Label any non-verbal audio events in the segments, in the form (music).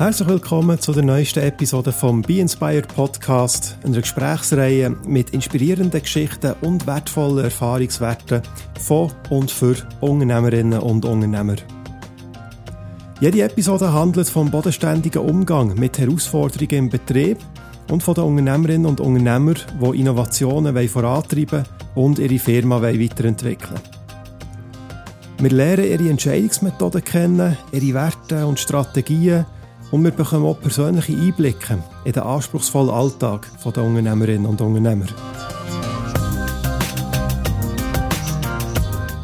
Herzlich willkommen zu der neuesten Episode vom Be Inspired Podcast, einer Gesprächsreihe mit inspirierenden Geschichten und wertvollen Erfahrungswerten von und für Unternehmerinnen und Unternehmer. Jede Episode handelt vom bodenständigen Umgang mit Herausforderungen im Betrieb und von den Unternehmerinnen und Unternehmern, die Innovationen vorantreiben und ihre Firma weiterentwickeln wollen. Wir lernen ihre Entscheidungsmethoden kennen, ihre Werte und Strategien und wir bekommen auch persönliche Einblicke in den anspruchsvollen Alltag der Unternehmerinnen und Unternehmer.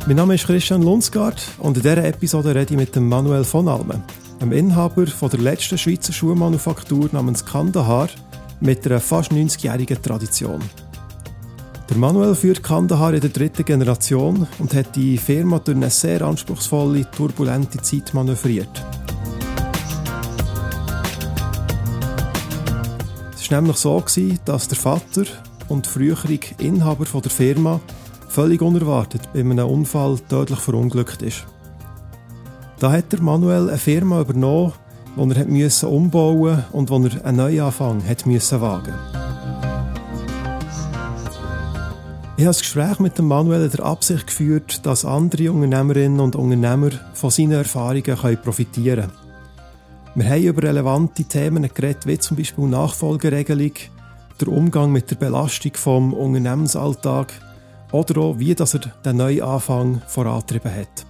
Mein Name ist Christian Lunsgaard und in dieser Episode rede ich mit dem Manuel von Almen, dem Inhaber von der letzten Schweizer Schuhmanufaktur namens Kandahar mit einer fast 90-jährigen Tradition. Der Manuel führt Kandahar in der dritten Generation und hat die Firma durch eine sehr anspruchsvolle, turbulente Zeit manövriert. War nämlich so, dass der Vater und frühere Inhaber der Firma völlig unerwartet bei einem Unfall tödlich verunglückt ist. Da hat der Manuel eine Firma übernommen, die er musste umbauen und wo er einen Neuanfang hat müssen wagen Ich habe das Gespräch mit dem Manuel in der Absicht geführt, dass andere Unternehmerinnen und Unternehmer von seinen Erfahrungen profitieren können. Wir haben über relevante Themen geredet, wie zum Beispiel Nachfolgeregelung, der Umgang mit der Belastung vom Unternehmensalltag oder auch, wie dass er den Neuanfang vorantrieben hat.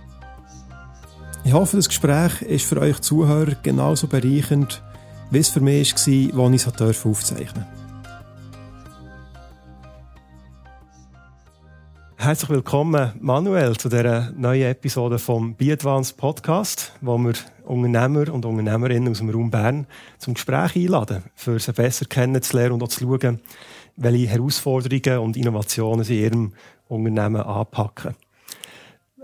Ich hoffe, das Gespräch ist für euch Zuhörer genauso bereichernd, wie es für mich war, als ich es aufzeichnen durfte. Herzlich willkommen, Manuel, zu dieser neuen Episode vom Be-Advanced Podcast, wo wir Unternehmer und Unternehmerinnen aus dem Raum Bern zum Gespräch einladen, für sie besser kennenzulernen und auch zu schauen, welche Herausforderungen und Innovationen sie in ihrem Unternehmen anpacken.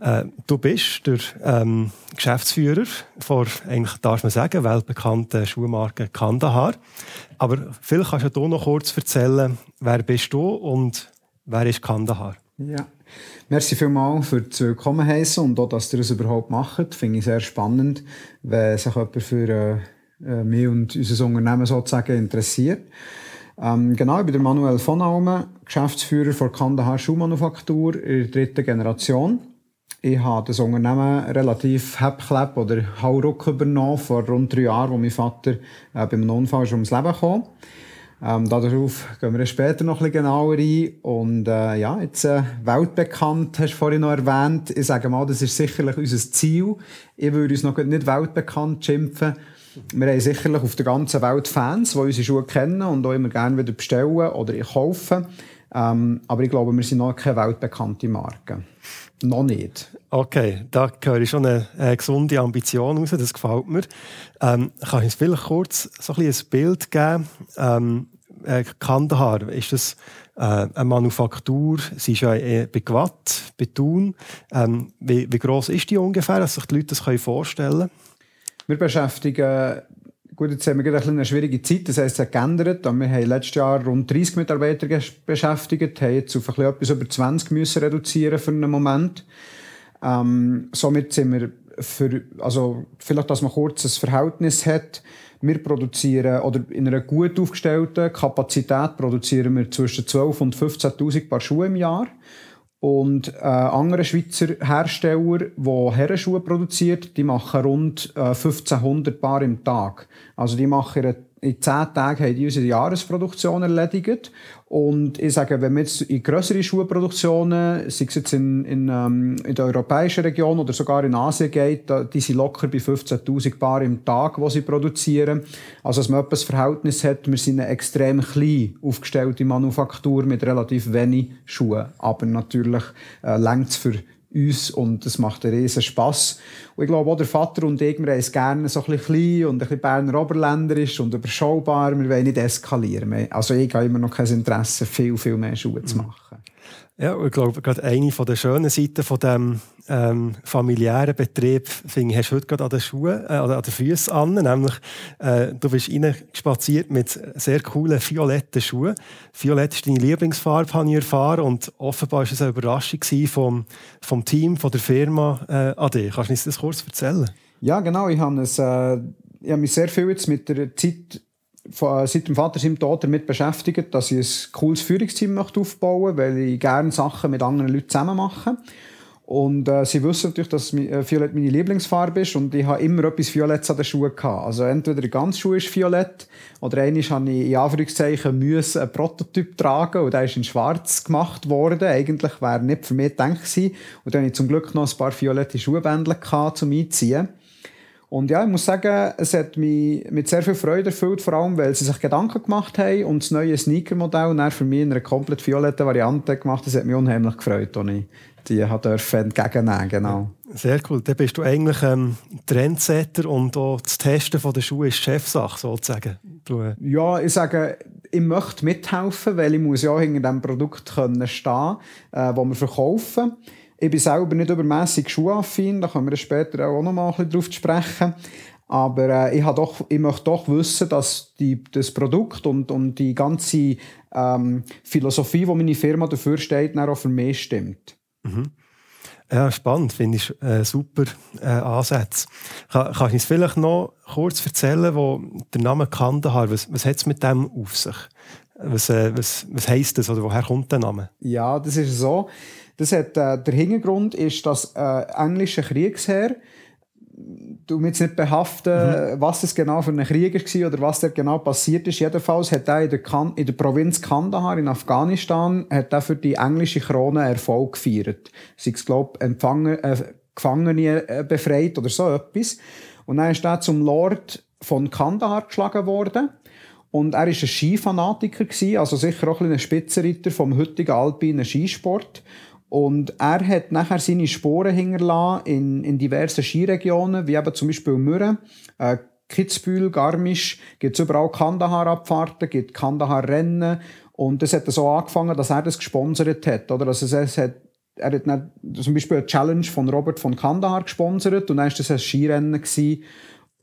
Äh, du bist der ähm, Geschäftsführer von, eigentlich darf man sagen, weltbekannten Schuhmarke Kandahar. Aber vielleicht kannst du noch kurz erzählen, wer bist du und wer ist Kandahar? Ja, merci vielmals für das Willkommen heißen und auch, dass ihr das überhaupt macht. Finde ich sehr spannend, wenn sich jemand für äh, äh, mich und unser Unternehmen sozusagen interessiert. Ähm, genau, ich bin der Manuel von Almen, Geschäftsführer von Kandahar Schuhmanufaktur in der dritten Generation. Ich habe das Unternehmen relativ hebklepp oder hauruck übernommen vor rund drei Jahren, wo mein Vater äh, bei einem Unfall ums Leben kam. Ähm, darauf gehen wir später noch ein genauer ein. Und äh, ja, jetzt äh, weltbekannt, hast du vorhin noch erwähnt. Ich sage mal, das ist sicherlich unser Ziel. Ich würde uns noch nicht weltbekannt schimpfen. Wir haben sicherlich auf der ganzen Welt Fans, die unsere Schuhe kennen und auch immer gerne wieder bestellen oder kaufen. Ähm, aber ich glaube, wir sind noch keine weltbekannte Marke. Noch nicht. Okay, da höre ich schon eine, eine gesunde Ambition raus, das gefällt mir. Ähm, kann ich uns vielleicht kurz so ein, ein Bild geben? Ähm, äh, Kandahar, ist das äh, eine Manufaktur? Sie ist ja äh, bei Gwatt, bei Thun. Ähm, wie, wie gross ist die ungefähr, dass sich die Leute das vorstellen können? Wir beschäftigen Gut, jetzt haben wir eine schwierige Zeit, das heisst, es hat geändert. Wir haben letztes Jahr rund 30 Mitarbeiter beschäftigt, haben jetzt auf etwas über 20 müssen reduzieren für einen Moment. Ähm, somit sind wir für, also vielleicht, dass man kurz ein Verhältnis hat. Wir produzieren, oder in einer gut aufgestellten Kapazität produzieren wir zwischen 12 und 15.000 Paar Schuhe im Jahr. Und äh, andere Schweizer Hersteller, die Herrenschuhe produzieren, die machen rund äh, 1500 Paar im Tag. Also die machen ihre in zehn Tagen haben die unsere Jahresproduktion erledigt. Und ich sage, wenn man jetzt in grössere Schuhproduktionen, sei es jetzt in, in, ähm, in der europäischen Region oder sogar in Asien geht, die sind locker bei 15.000 Paar im Tag, die sie produzieren. Also, dass man etwas Verhältnis hat, wir sind eine extrem klein aufgestellte Manufaktur mit relativ wenig Schuhen. Aber natürlich äh, längt für uns und es macht einen riesen Spass. Und ich glaube auch der Vater und ich, wir haben es gerne so ein bisschen klein und ein bisschen Berner Oberländerisch und überschaubar. Wir wollen nicht eskalieren. Also ich habe immer noch kein Interesse, viel, viel mehr Schuhe zu machen. Ja, ich glaube, gerade eine der schönen Seiten von dem ähm, familiären Betrieb, finde ich, hast du heute gerade an den Schuhen, äh, an den Füßen an. Nämlich, äh, du bist spaziert mit sehr coolen violetten Schuhen. Violett ist deine Lieblingsfarbe, habe ich erfahren. Und offenbar war es eine Überraschung vom, vom Team, von der Firma äh, an. Kannst du uns das kurz erzählen? Ja, genau. Ich habe es, äh, ich habe mich sehr viel jetzt mit der Zeit seit dem Vater seinem Tod damit beschäftigt, dass ich ein cooles Führungsteam möchte aufbauen möchte, weil ich gerne Sachen mit anderen Leuten zusammen mache. Und äh, sie wissen natürlich, dass äh, Violett meine Lieblingsfarbe ist und ich habe immer etwas Violetts an den Schuhen gehabt. Also entweder der ganze Schuh ist violett oder einmal habe ich in Anführungszeichen müssen einen Prototyp tragen und der ist in schwarz gemacht worden. Eigentlich wäre nicht für mich gedacht gewesen. Und dann habe ich zum Glück noch ein paar violette Schuhbändchen gehabt, zum Einziehen. Und ja, ich muss sagen, es hat mich mit sehr viel Freude erfüllt, vor allem, weil sie sich Gedanken gemacht haben und das neue Sneaker-Modell dann für mich in einer komplett violetten Variante gemacht. Das hat mich unheimlich gefreut, als ich die durfte entgegennehmen genau. Sehr cool. Dann bist du eigentlich ähm, Trendsetter und auch das Testen der Schuhe ist Chefsache, sozusagen. Du, äh ja, ich sage, ich möchte mithelfen, weil ich muss ja hinter diesem Produkt können stehen, äh, das wir verkaufen. Ich bin selber nicht übermäßig schuhaffin, da können wir später auch noch mal ein bisschen drauf sprechen. Aber äh, ich, doch, ich möchte doch wissen, dass die, das Produkt und, und die ganze ähm, Philosophie, die meine Firma dafür steht, auch für mich stimmt. Mhm. Ja, spannend, finde ich äh, super äh, Ansatz. Kann, kannst du uns vielleicht noch kurz erzählen, wo der Name Kandahar, was, was hat es mit dem auf sich? Was, äh, was, was heisst das oder woher kommt der Name? Ja, das ist so. Das hat, äh, der Hintergrund ist, dass äh, englische Kriegsherr du jetzt nicht behaften, mhm. was es genau für ein Krieg war oder was da genau passiert ist. Jedenfalls hat er in der, kan in der Provinz Kandahar in Afghanistan hat er für die englische Krone Erfolg gefeiert. Sie glaube Empfangen, äh, Gefangene äh, befreit oder so etwas. Und dann ist er zum Lord von Kandahar geschlagen worden. Und er war ein Skifanatiker, also sicher auch ein Spitzenreiter vom heutigen alpinen Skisport. Und er hat nachher seine Sporen hinterlassen in, in diversen Skiregionen, wie eben zum Beispiel Mürren, äh, Kitzbühel, Garmisch, gibt es überall Kandahar-Abfahrten, gibt Kandahar-Rennen. Und das hat so angefangen, dass er das gesponsert hat. Oder? Also es hat, er hat nicht, zum Beispiel eine Challenge von Robert von Kandahar gesponsert und dann war das ein Skirennen. Gewesen.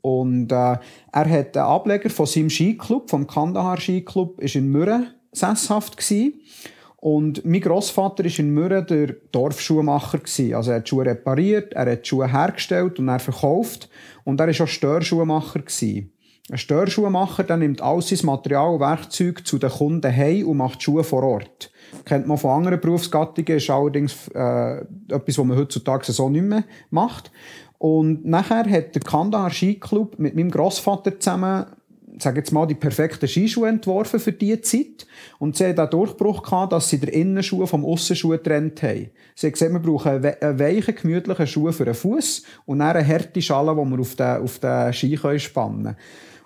Und äh, er hat einen Ableger von seinem Skiclub, vom Kandahar Skiclub, ist in Mürren sesshaft gewesen. Und mein Großvater war in Mürren der Dorfschuhmacher. Also er hat Schuhe repariert, er hat Schuhe hergestellt und er verkauft. Und er war auch Störschuhmacher. Ein Störschuhmacher der nimmt all sein Material und Werkzeug zu den Kunden heim und macht Schuhe vor Ort. Kennt man von anderen Berufsgattungen, ist allerdings äh, etwas, was man heutzutage so nicht mehr macht. Und nachher hat der Kandahar Skiclub mit meinem Großvater zusammen sage jetzt mal, die perfekten Skischuhe entworfen für diese Zeit. Und sie haben den Durchbruch gehabt, dass sie den Innenschuh vom Aussenschuh getrennt haben. Sie haben gesehen, wir brauchen einen weichen, gemütlichen Schuh für den Fuß und dann eine harte Schale, die wir auf den, auf den Ski spannen können.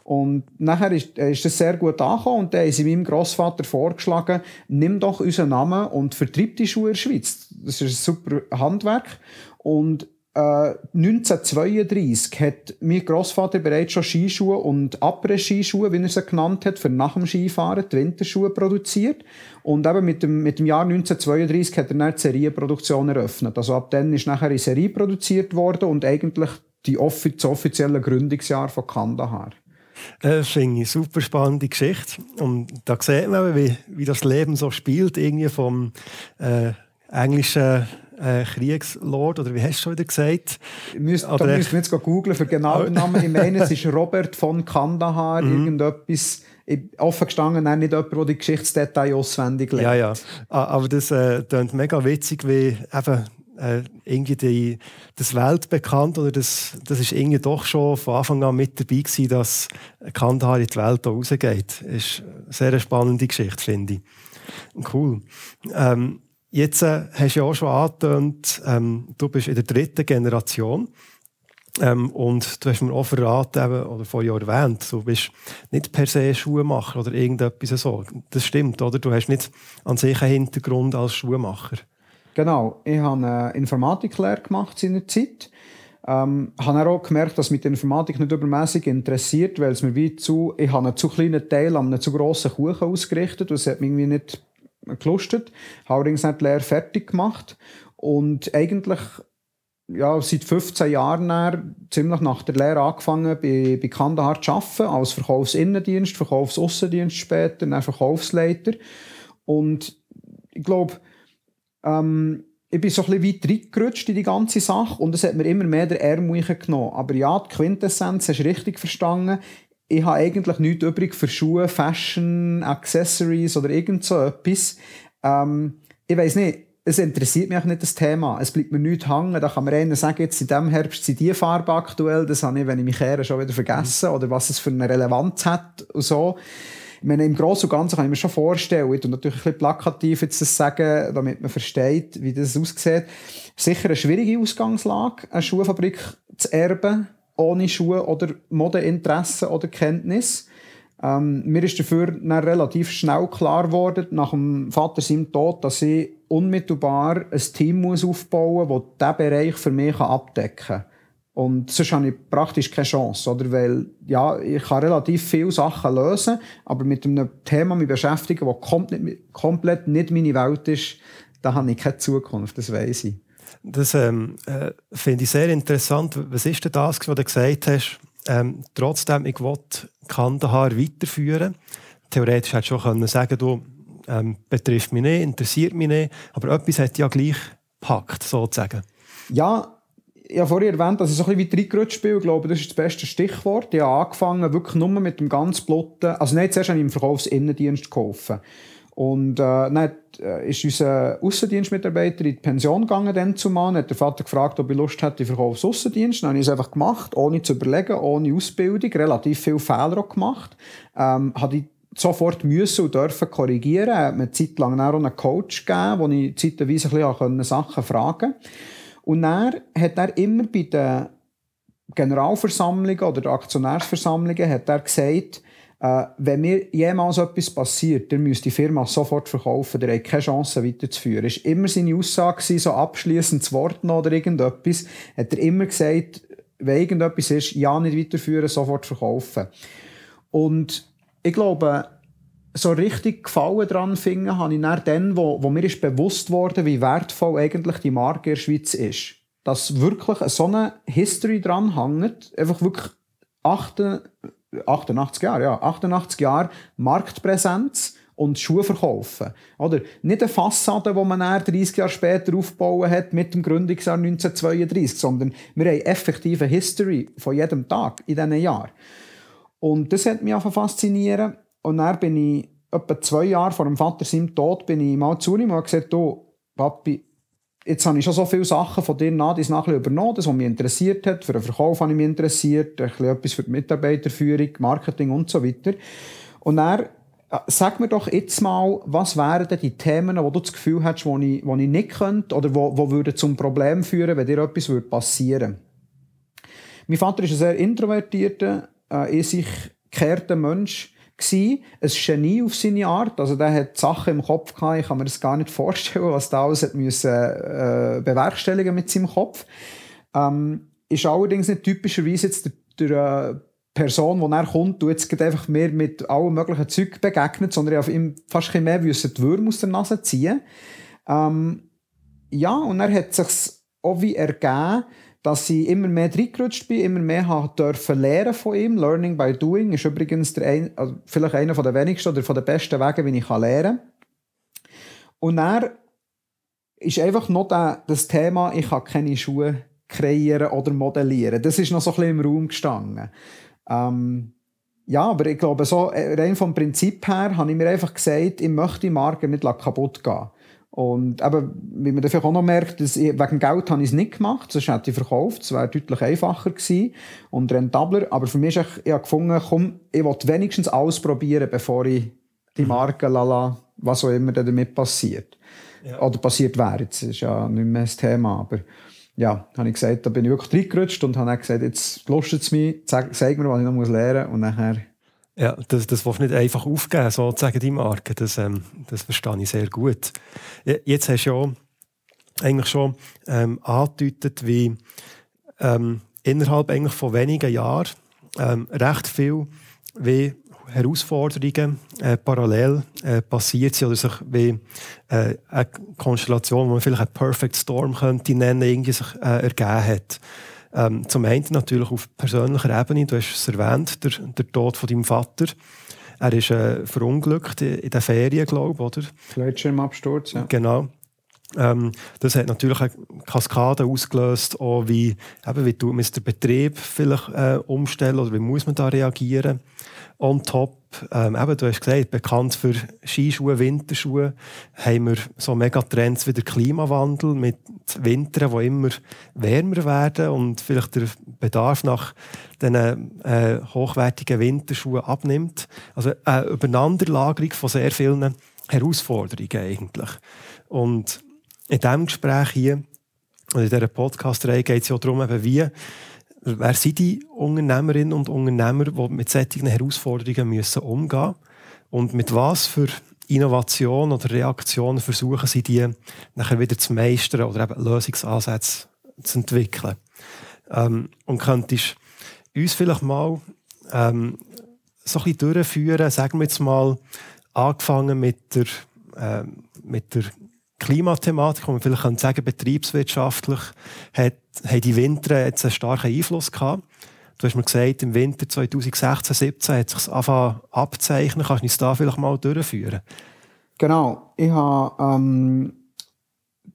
Und nachher ist, ist das sehr gut angekommen und dann haben sie meinem Grossvater vorgeschlagen, nimm doch unseren Namen und vertreib die Schuhe in der Schweiz. Das ist ein super Handwerk. Und 1932 äh, hat mein Großvater bereits schon Skischuhe und Après-Skischuhe, wie er sie genannt hat, für nach dem Skifahren, die Winterschuhe produziert. Und eben mit dem, mit dem Jahr 1932 hat er dann die Serienproduktion eröffnet. Also ab dann ist nachher in Serie produziert worden und eigentlich die offi das offizielle Gründungsjahr von Kandahar. Das finde ich eine super spannende Geschichte. Und da sieht man, wie, wie das Leben so spielt, irgendwie vom äh, englischen äh, Kriegslord, oder wie hast du schon wieder gesagt? Müsst, da müssen wir jetzt googeln für genau den Namen. Ich meine, es ist Robert von Kandahar, mhm. irgendetwas. Offen gestanden, nicht jemand, der die Geschichtsdetails auswendig lernt. Ja, ja. Aber das äh, klingt mega witzig, wie eben äh, irgendwie die, das Weltbekannt oder das, das ist irgendwie doch schon von Anfang an mit dabei gewesen, dass Kandahar in die Welt rausgeht. Das ist eine sehr spannende Geschichte, finde ich. Cool. Ähm, Jetzt äh, hast du ja auch schon angetönt, ähm, du bist in der dritten Generation. Ähm, und du hast mir auch verraten, eben, oder vorher erwähnt, du bist nicht per se Schuhmacher oder irgendetwas so. Das stimmt, oder? Du hast nicht an sich einen Hintergrund als Schuhmacher. Genau. Ich habe eine Informatiklehre gemacht in der Zeit. Ähm, habe auch gemerkt, dass mich die Informatik nicht übermäßig interessiert, weil es mir wie zu, ich habe einen zu kleinen Teil an einem zu grossen Kuchen ausgerichtet und es hat mich irgendwie nicht gelustet, habe die Lehre fertig gemacht und eigentlich ja, seit 15 Jahren her, ziemlich nach der Lehre angefangen, bei, bei Kandahar zu arbeiten, als Verkaufsinnendienst, Verkaufsaußendienst später, dann Verkaufsleiter. Und ich glaube, ähm, ich bin so ein bisschen weit reingerutscht in die ganze Sache und es hat mir immer mehr der Ärmel genommen. Aber ja, die Quintessenz hast du richtig verstanden. Ich habe eigentlich nichts übrig für Schuhe, Fashion, Accessories oder irgend so etwas. Ähm, ich weiß nicht, es interessiert mich auch nicht das Thema. Es bleibt mir nichts hängen. Da kann man einer sagen, jetzt in diesem Herbst sind die Farbe aktuell, das habe ich, wenn ich mich kehre, schon wieder vergessen. Oder was es für eine Relevanz hat und so. Ich meine, im Großen und Ganzen kann ich mir schon vorstellen, und natürlich ein bisschen plakativ jetzt das sagen, damit man versteht, wie das aussieht. Sicher eine schwierige Ausgangslage, eine Schuhfabrik zu erben, ohne Schuhe oder Modeinteresse oder Kenntnis. Ähm, mir ist dafür relativ schnell klar geworden, nach dem Vater seinem Tod, dass ich unmittelbar ein Team muss aufbauen muss, das diesen Bereich für mich abdecken kann. Und sonst habe ich praktisch keine Chance, oder? Weil, ja, ich kann relativ viele Sachen lösen, aber mit einem Thema mich beschäftigen, das komplett nicht meine Welt ist, da habe ich keine Zukunft, das weiß ich. Das ähm, äh, finde ich sehr interessant. Was ist denn das, was du gesagt hast? Ähm, trotzdem, ich will Kandahar weiterführen. Theoretisch hätte ich schon können sagen du, ähm, betrifft mich nicht, interessiert mich nicht, aber etwas hat ja gleich gepackt, sozusagen. Ja, ich habe vorhin erwähnt, dass ich so ein bisschen wie reingerutscht bin. Ich glaube, das ist das beste Stichwort. Ich habe angefangen wirklich nur mit dem ganz Blotten. Also nicht zuerst habe ich im Verkaufsinnendienst gekauft. Und äh, dann äh, ist unser Aussendienstmitarbeiter in die Pension gegangen, dann zumal. Hat der Vater gefragt, ob ich Lust hätte, Verkaufsaußendienst. Dann habe ich es einfach gemacht, ohne zu überlegen, ohne Ausbildung. Relativ viele Fehler auch gemacht. Ähm, habe sofort müssen und dürfen korrigieren. Er hat mir eine Zeit lang auch einen Coach gegeben, wo ich zeitweise ein bisschen Sachen fragen konnte. Und dann hat er immer bei den Generalversammlungen oder Aktionärsversammlungen hat er gesagt, äh, wenn mir jemals etwas passiert, dann müsste die Firma sofort verkaufen, der hat keine Chance weiterzuführen. Das war immer seine Aussage, so abschließendes Wort noch oder irgendetwas, hat er immer gesagt, wenn irgendetwas ist, ja nicht weiterführen, sofort verkaufen. Und ich glaube, so richtig Gefallen daran finden, habe ich dann, wo, wo mir ist bewusst wurde, wie wertvoll eigentlich die Marke in der Schweiz ist. Dass wirklich so eine History dran hängt, einfach wirklich 88 Jahre, ja, 88 Jahre Marktpräsenz und Schuhe verkaufen. Oder? Nicht eine Fassade, die man 30 Jahre später aufbauen hat mit dem Gründungsjahr 1932, sondern wir haben effektiv eine History von jedem Tag in diesen Jahren. Und das hat mich einfach faszinieren. Und dann bin ich etwa zwei Jahre vor dem Vater seinem Tod bin ich mal zu ihm und habe gesagt, du, Papi, jetzt habe ich schon so viele Sachen von dir nach dies nachher übernommen, das, was mich interessiert hat. Für den Verkauf habe ich mich interessiert, ein bisschen etwas für die Mitarbeiterführung, Marketing und so weiter. Und er äh, sag mir doch jetzt mal, was wären denn die Themen, wo du das Gefühl hast, wo ich, wo ich nicht könnte oder wo, wo würde zum Problem führen, wenn dir etwas würde passieren Mein Vater ist ein sehr introvertierter, äh, in sich gekehrter Mensch, gewesen. Ein Genie auf seine Art. Also der hat Sachen im Kopf gehabt, ich kann mir das gar nicht vorstellen, was der alles hat müssen, äh, bewerkstelligen mit seinem Kopf. Ähm, ist allerdings nicht typischerweise jetzt der, der äh, Person, die er kommt, du jetzt einfach mehr mit allen möglichen Zeug begegnet, sondern auf ihm fast mehr die Würmer aus der Nase ziehen. Ähm, ja, und er hat sich auch wie ergeben, dass ich immer mehr reingerutscht bin, immer mehr habe dürfen lernen von ihm. Learning by Doing ist übrigens der ein, also vielleicht einer der wenigsten oder von den besten Wege, wie ich lernen kann. Und er ist einfach noch das Thema, ich kann keine Schuhe kreieren oder modellieren. Das ist noch so ein bisschen im Raum gestanden. Ähm, ja, aber ich glaube, so rein vom Prinzip her habe ich mir einfach gesagt, ich möchte die Marke nicht kaputt gehen. Und eben, wie man dafür auch noch merkt, dass ich, wegen Geld habe ich es nicht gemacht, sonst hätte ich verkauft, es wäre deutlich einfacher gewesen und rentabler. Aber für mich ist ich, ich habe gefunden, komm, ich will wenigstens alles probieren, bevor ich die mhm. Marke, lala, was auch immer damit passiert. Ja. Oder passiert wäre. Jetzt ist ja nicht mehr das Thema, aber ja, habe ich gesagt, da bin ich wirklich reingerutscht und habe dann gesagt, jetzt lustet es mich, zeig, zeig mir, was ich noch lernen muss und nachher ja, das, das willst du nicht einfach aufgeben, sozusagen, die Marke. Das, ähm, das verstehe ich sehr gut. Jetzt hast du ja eigentlich schon ähm, angedeutet, wie ähm, innerhalb eigentlich von wenigen Jahren ähm, recht viel wie Herausforderungen äh, parallel äh, passiert sind oder sich wie äh, eine Konstellation, die man vielleicht einen Perfect Storm könnte nennen, irgendwie sich äh, ergeben hat. Ähm, zum einen natürlich auf persönlicher Ebene, du hast es erwähnt, der, der Tod von deinem Vater. Er ist äh, verunglückt in den Ferien, glaube ich, oder? Gleitschirmabsturz, ja. Genau. Ähm, das hat natürlich eine Kaskade ausgelöst, auch wie, eben, wie tut man den Betrieb vielleicht äh, umstellen oder wie muss man da reagieren. On top, ähm, eben, du hast gesagt, bekannt für Skischuhe, Winterschuhe, haben wir so Megatrends wie der Klimawandel mit Wintern, die immer wärmer werden und vielleicht der Bedarf nach diesen äh, hochwertigen Winterschuhen abnimmt. Also eine Übereinanderlagerung von sehr vielen Herausforderungen eigentlich. Und in diesem Gespräch hier, und in dieser Podcast-Reihe geht es ja darum, eben wie, wer sind die Unternehmerinnen und Unternehmer, die mit solchen Herausforderungen müssen umgehen müssen und mit was für Innovation oder Reaktionen versuchen sie, die nachher wieder zu meistern oder eben Lösungsansätze zu entwickeln. Ähm, und könntest uns vielleicht mal ähm, so ein bisschen durchführen, sagen wir jetzt mal, angefangen mit der, äh, mit der Klimathematik, wo man vielleicht sagen betriebswirtschaftlich, hat, haben die Winter jetzt einen starken Einfluss gehabt. Du hast mir gesagt, im Winter 2016, 2017 hat sich angefangen abzeichnen. Kannst du uns da vielleicht mal durchführen? Genau. Ich habe ähm,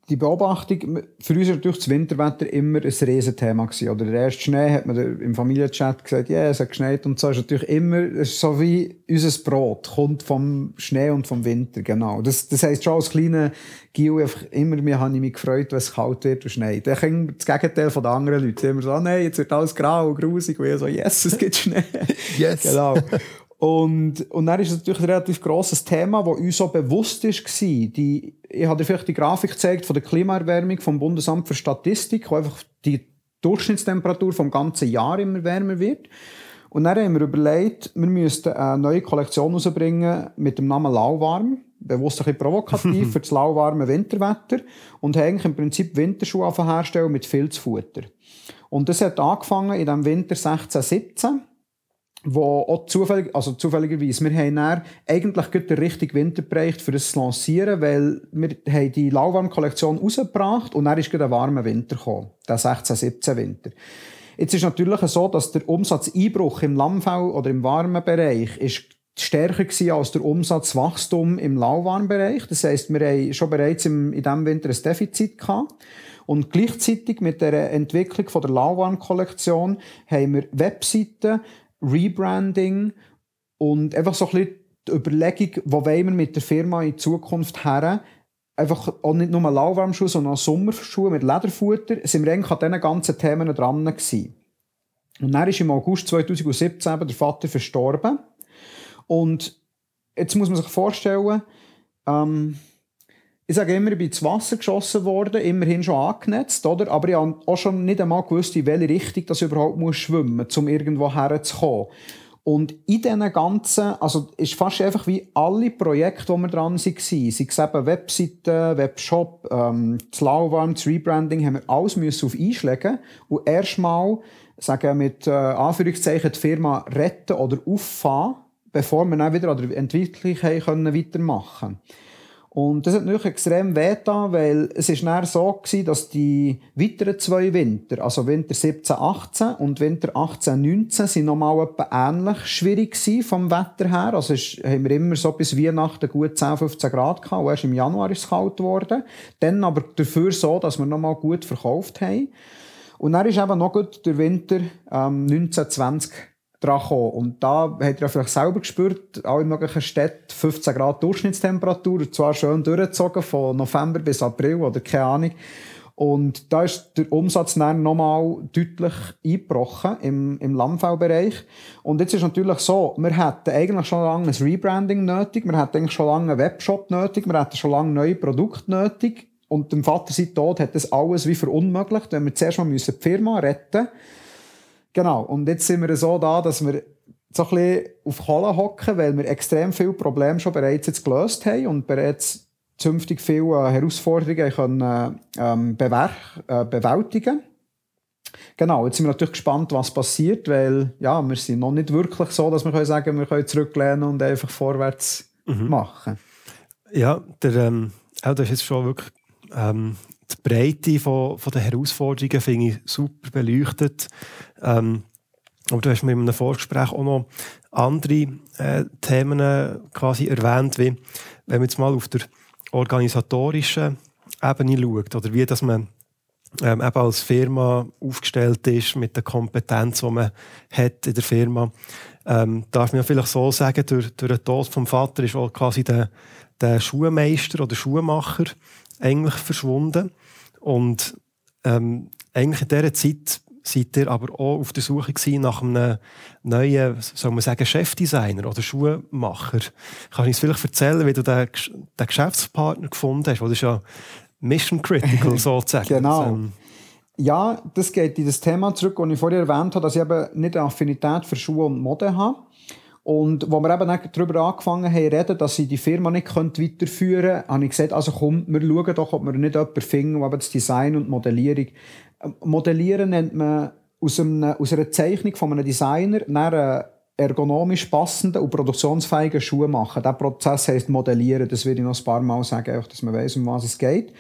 die Beobachtung, für uns war natürlich das Winterwetter immer ein Riesenthema gewesen. Oder der erste Schnee hat man im Familienchat gesagt, ja, yeah, es hat geschneit und so. Es ist natürlich immer, es ist so wie unser Brot, kommt vom Schnee und vom Winter, genau. Das, das heisst schon als kleiner Gil einfach immer, mir habe ich mich gefreut, wenn es kalt wird und schneit. Dann kommt das Gegenteil von den anderen Leuten. Die immer so, oh nein, jetzt wird alles grau und grusig. Und ich so, yes, es gibt Schnee. yes. (laughs) Genau. Und, und dann ist es natürlich ein relativ grosses Thema, das uns so bewusst war. Die, ich habe dir vielleicht die Grafik gezeigt von der Klimaerwärmung vom Bundesamt für Statistik, wo einfach die Durchschnittstemperatur vom ganzen Jahr immer wärmer wird. Und dann haben wir überlegt, wir müssten eine neue Kollektion herausbringen mit dem Namen Lauwarm. Bewusst ein bisschen provokativ (laughs) für das lauwarme Winterwetter. Und haben eigentlich im Prinzip Winterschuhe herstellen mit Filzfutter. Und das hat angefangen in dem Winter 16, 17 wo auch zufällig, also zufälligerweise, wir haben dann eigentlich den richtigen Winter gebracht, für das zu lancieren, weil wir haben die Lauwarm-Kollektion rausgebracht und dann ist gerade ein warmer Winter gekommen, der 16-17 Winter. Jetzt ist natürlich so, dass der Umsatzeinbruch im Lammfell oder im warmen Bereich ist stärker gewesen als der Umsatzwachstum im Lauwarmbereich. Das heisst, wir haben schon bereits in diesem Winter ein Defizit gehabt. Und gleichzeitig mit der Entwicklung der Lauwarm-Kollektion haben wir Webseiten, Rebranding und einfach so ein bisschen die Überlegung, wo wollen wir mit der Firma in Zukunft her, einfach auch nicht nur Lauwarmschuhe, sondern auch Sommerschuhe mit Lederfutter, sind wir eigentlich an diesen ganzen Themen dran gewesen. Und dann ist im August 2017 eben der Vater verstorben. Und jetzt muss man sich vorstellen, ähm, ich sage immer, ich bin ins Wasser geschossen worden, immerhin schon angenetzt, oder? Aber ich habe auch schon nicht einmal gewusst, in welche Richtung das überhaupt muss schwimmen muss, um irgendwo herzukommen. Und in diesen ganzen, also ist fast einfach wie alle Projekte, die wir dran waren, sei es eben Webseiten, Webshop, ähm, das Lauwarm, das Rebranding, haben wir alles müssen auf einschlägen und erstmal, sagen mit äh, Anführungszeichen, die Firma retten oder auffahren, bevor wir dann wieder an der Entwicklung können weitermachen können. Und das hat natürlich extrem wehgetan, weil es ist dann so gewesen, dass die weiteren zwei Winter, also Winter 17, 18 und Winter 18, 19, sind nochmal etwa ähnlich schwierig gewesen vom Wetter her. Also ist, haben wir immer so bis Weihnachten gut 10, 15 Grad gehabt und erst im Januar ist es kalt geworden. Dann aber dafür so, dass wir nochmal gut verkauft haben. Und dann ist eben noch gut der Winter ähm, 19, 20 dran kommen. Und da habt ihr ja vielleicht selber gespürt, alle möglichen Städte 15 Grad Durchschnittstemperatur, zwar schön durchgezogen von November bis April oder keine Ahnung. Und da ist der Umsatz dann nochmal deutlich eingebrochen im, im Lammfellbereich. Und jetzt ist natürlich so, wir hätten eigentlich schon lange ein Rebranding nötig, wir hätten eigentlich schon lange einen Webshop nötig, wir hätten schon lange neue Produkte nötig. Und dem Vater seit Tod hat das alles wie verunmöglicht, wenn wir zuerst mal die Firma retten müssen Genau. Und jetzt sind wir so da, dass wir so ein bisschen auf Kohle hocken, weil wir extrem viele Probleme schon bereits jetzt gelöst haben und bereits zünftig viele Herausforderungen können, ähm, äh, bewältigen Genau, jetzt sind wir natürlich gespannt, was passiert, weil ja, wir sind noch nicht wirklich so, dass wir können sagen wir können zurücklehnen und einfach vorwärts mhm. machen. Ja, der, ähm, auch das ist jetzt schon wirklich ähm, die Breite von, von der Herausforderungen finde ich super beleuchtet. Ähm, aber du hast mir in einem Vorgespräch auch noch andere äh, Themen quasi erwähnt, wie wenn wir jetzt mal auf der organisatorischen Ebene schaut oder wie dass man ähm, eben als Firma aufgestellt ist mit der Kompetenz, die man hat in der Firma. Ähm, darf man vielleicht so sagen, durch, durch den Tod vom Vater ist auch quasi der, der Schuhmeister oder Schuhmacher eigentlich verschwunden. Und ähm, eigentlich in dieser Zeit seid ihr aber auch auf der Suche nach einem neuen, soll man sagen, Chefdesigner oder Schuhmacher. Kannst du uns vielleicht erzählen, wie du den, den Geschäftspartner gefunden hast? Das ist ja Mission Critical (laughs) sozusagen. genau. Ähm, ja, das geht in das Thema zurück, das ich vorher erwähnt habe, dass ich eben nicht eine Affinität für Schuhe und Mode habe. Und wo wir eben darüber angefangen haben reden, dass sie die Firma nicht weiterführen können, habe ich gesagt, also komm, wir schauen doch, ob wir nicht jemanden finden, der das Design und Modellierung... Ähm, modellieren nennt man aus, einem, aus einer Zeichnung von einem Designer einen ergonomisch passenden und produktionsfähigen Schuh machen. Der Prozess heisst Modellieren. Das würde ich noch ein paar Mal sagen, dass man weiß, um was es geht.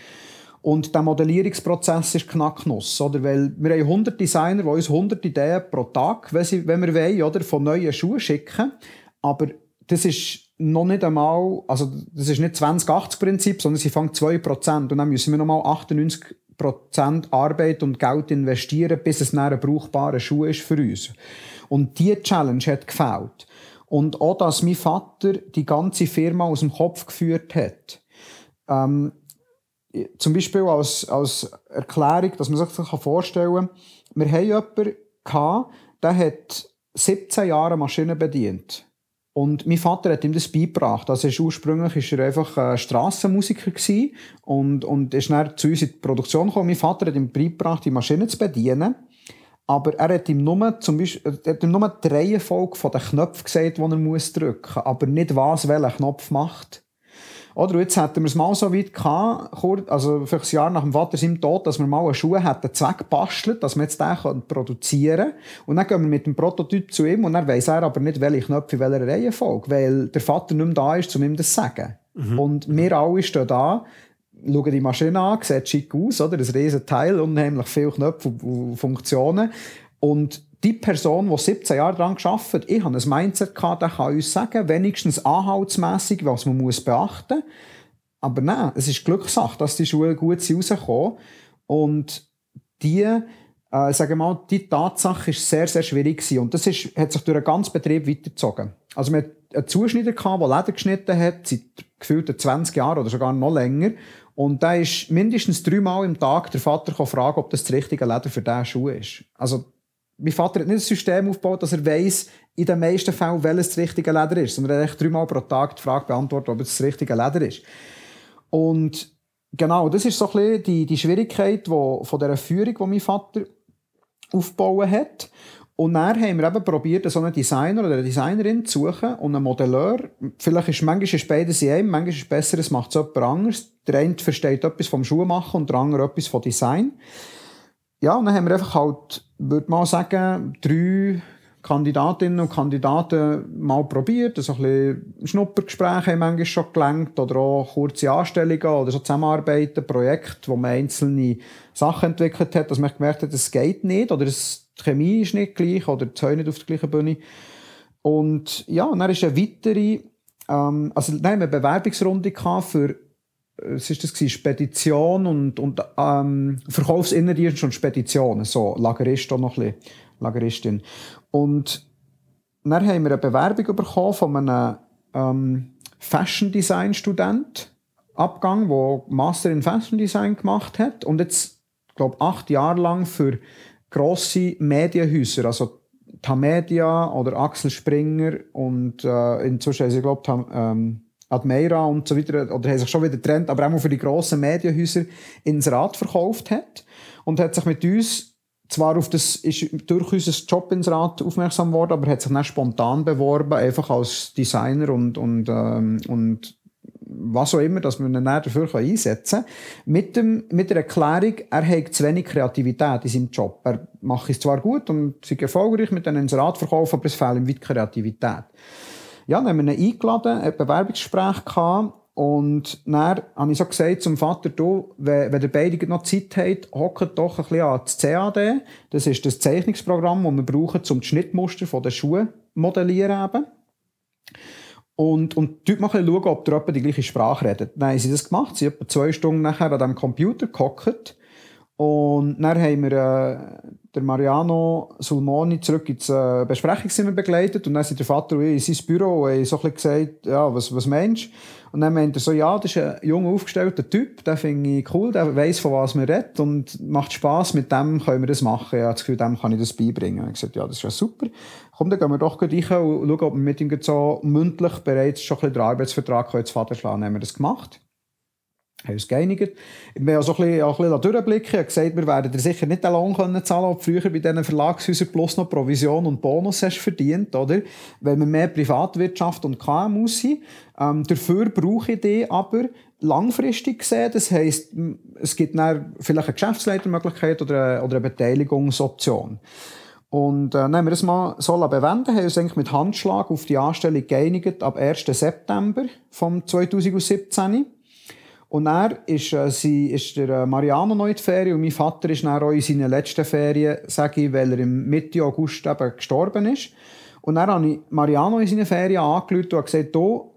Und der Modellierungsprozess ist Knacknuss, oder? Weil wir haben 100 Designer, die uns 100 Ideen pro Tag, wenn, sie, wenn wir wollen, oder, von neuen Schuhen schicken. Aber das ist noch nicht einmal, also das ist nicht 20-80-Prinzip, sondern sie fangen 2%. Und dann müssen wir nochmal 98% Arbeit und Geld investieren, bis es ein brauchbarer Schuh ist für uns. Und diese Challenge hat gefällt. Und auch, dass mein Vater die ganze Firma aus dem Kopf geführt hat. Ähm, zum Beispiel als, als Erklärung, dass man sich das vorstellen kann, wir haben jemanden der hat 17 Jahre Maschinen bedient. Und mein Vater hat ihm das beigebracht. Also ist ursprünglich war er einfach ein Strassenmusiker und, und ist dann zu uns in die Produktion gekommen. Mein Vater hat ihm beigebracht, die Maschinen zu bedienen. Aber er hat ihm nur, zum Beispiel, er hat ihm nur die Reihenfolge der Knöpfe gesagt, die er drücken muss, aber nicht was, welcher Knopf macht. Oder jetzt hätten wir es mal so weit gehabt, also vielleicht ein Jahr nach dem Vater seinem Tod, dass wir mal einen Schuh hätten zweckbastelt, dass wir jetzt den produzieren können. Und dann gehen wir mit dem Prototyp zu ihm und dann weiss er aber nicht, welche Knöpfe in welcher Reihenfolge, weil der Vater nicht mehr da ist, um ihm das zu sagen. Mhm. Und wir alle stehen da, schauen die Maschine an, sieht schick aus, oder? Ein riesen Teil, unheimlich viele Knöpfe und Funktionen. Und die Person, die 17 Jahre daran gearbeitet hat, ich habe ein Mindset gehabt, der kann uns sagen, wenigstens anhaltsmässig, was man muss beachten muss. Aber nein, es ist Glückssache, dass die Schuhe gut rauskommen. Und die, äh, sagen wir mal, die Tatsache ist sehr, sehr schwierig gewesen. Und das ist, hat sich durch den ganzen Betrieb weitergezogen. Also, wir hatten einen Zuschneider gehabt, der Leder geschnitten hat, seit gefühlten 20 Jahren oder sogar noch länger. Und da ist mindestens dreimal im Tag der Vater fragen, ob das das richtige Leder für diesen Schuh ist. Also, mein Vater hat nicht ein System aufgebaut, dass er weiss, in den meisten Fällen, welches das richtige Leder ist, sondern er hat dreimal pro Tag die Frage beantwortet, ob es das richtige Leder ist. Und genau, das ist so ein bisschen die, die Schwierigkeit wo, von dieser Führung, die mein Vater aufgebaut hat. Und dann haben wir eben probiert, so einen Designer oder eine Designerin zu suchen und einen Modelleur. Vielleicht ist manchmal ist beides in einem, manchmal ist es besser, es macht es jemand anderes. Der eine versteht etwas vom Schuhmachen und der andere etwas vom Design ja, und dann haben wir einfach halt, würde mal sagen, drei Kandidatinnen und Kandidaten mal probiert. So ein bisschen Schnuppergespräche haben manchmal schon gelenkt oder auch kurze Anstellungen oder so Zusammenarbeiten, Projekte, wo man einzelne Sachen entwickelt hat, dass man gemerkt hat, es geht nicht oder es, die Chemie ist nicht gleich oder die zwei nicht auf der gleichen Bühne. Und ja, und dann ist eine weitere, ähm, also dann haben wir eine Bewerbungsrunde für es ist das gewesen, Spedition und, und ähm, Verkaufsinnendienst und Spedition, so Lagerist auch noch ein bisschen, Lageristin. Und dann haben wir eine Bewerbung bekommen von einem ähm, Fashion Design Student, Abgang, der Master in Fashion Design gemacht hat und jetzt, glaube acht Jahre lang für grosse Medienhäuser, also Tamedia oder Axel Springer und äh, inzwischen, ich glaube, ähm, Admeira und so weiter, oder haben sich schon wieder getrennt, aber auch für die grossen Medienhäuser ins Rad verkauft hat und hat sich mit uns zwar auf das, ist durch unser Job ins Rad aufmerksam geworden, aber hat sich dann spontan beworben, einfach als Designer und, und, ähm, und was auch immer, dass man ihn dafür einsetzen kann. Mit, dem, mit der Erklärung, er hat zu wenig Kreativität in seinem Job. Er macht es zwar gut und ist erfolgreich mit einem Inseratverkauf, aber es fehlt ihm weit Kreativität. Ja, dann haben wir ihn eingeladen, ein Bewerbungsgespräch gehabt. Und dann habe ich so gesagt zum Vater, du, wenn, wenn ihr beide noch Zeit habt, hockt doch ein bisschen an das CAD. Das ist das Zeichnungsprogramm, das wir brauchen, um die Schnittmuster der Schuhe zu modellieren. Eben. und, und dort mal schauen, ob der die gleiche Sprache redet. Dann haben sie das gemacht. Sie haben etwa zwei Stunden nachher an diesem Computer gehockt. Und dann haben wir äh, der Mariano Sulmoni zurück ins äh, Besprechungszimmer begleitet und dann sind der Vater und ich in sein Büro und haben so ein bisschen gesagt, ja, was, was meinst du? Und dann meint er so, ja, das ist ein junger, aufgestellter Typ, den finde ich cool, der weiss, von was man redet und macht Spass, mit dem können wir das machen. Ich habe das Gefühl, dem kann ich das beibringen. Und ich gesagt, ja, das ist ja super. Komm, dann gehen wir doch gleich rein und schauen, ob wir mit ihm so mündlich bereits schon ein bisschen den Arbeitsvertrag ins Vater schlagen. Dann haben wir das gemacht haben uns geeinigt. Bin auch so ein bisschen, auch ein bisschen durchblicken. Ich habe gesagt, wir werden dir sicher nicht den Lohn können zahlen, ob früher bei diesen Verlagshäusern plus noch Provision und Bonus hast verdient, oder? Weil wir mehr Privatwirtschaft und KMU sind. Ähm, dafür brauche ich die aber langfristig gesehen. Das heisst, es gibt dann vielleicht eine Geschäftsleitermöglichkeit oder eine, oder eine Beteiligungsoption. Und äh, haben wir das mal so bewenden, haben uns eigentlich mit Handschlag auf die Anstellung geeinigt ab 1. September vom 2017. Und dann ist, äh, sie, ist der äh, Mariano noch in die Ferien und mein Vater ist dann auch in seinen letzten Ferien, sage ich, weil er im Mitte August eben gestorben ist. Und dann habe ich Mariano in seinen Ferien angerufen und gesagt, du,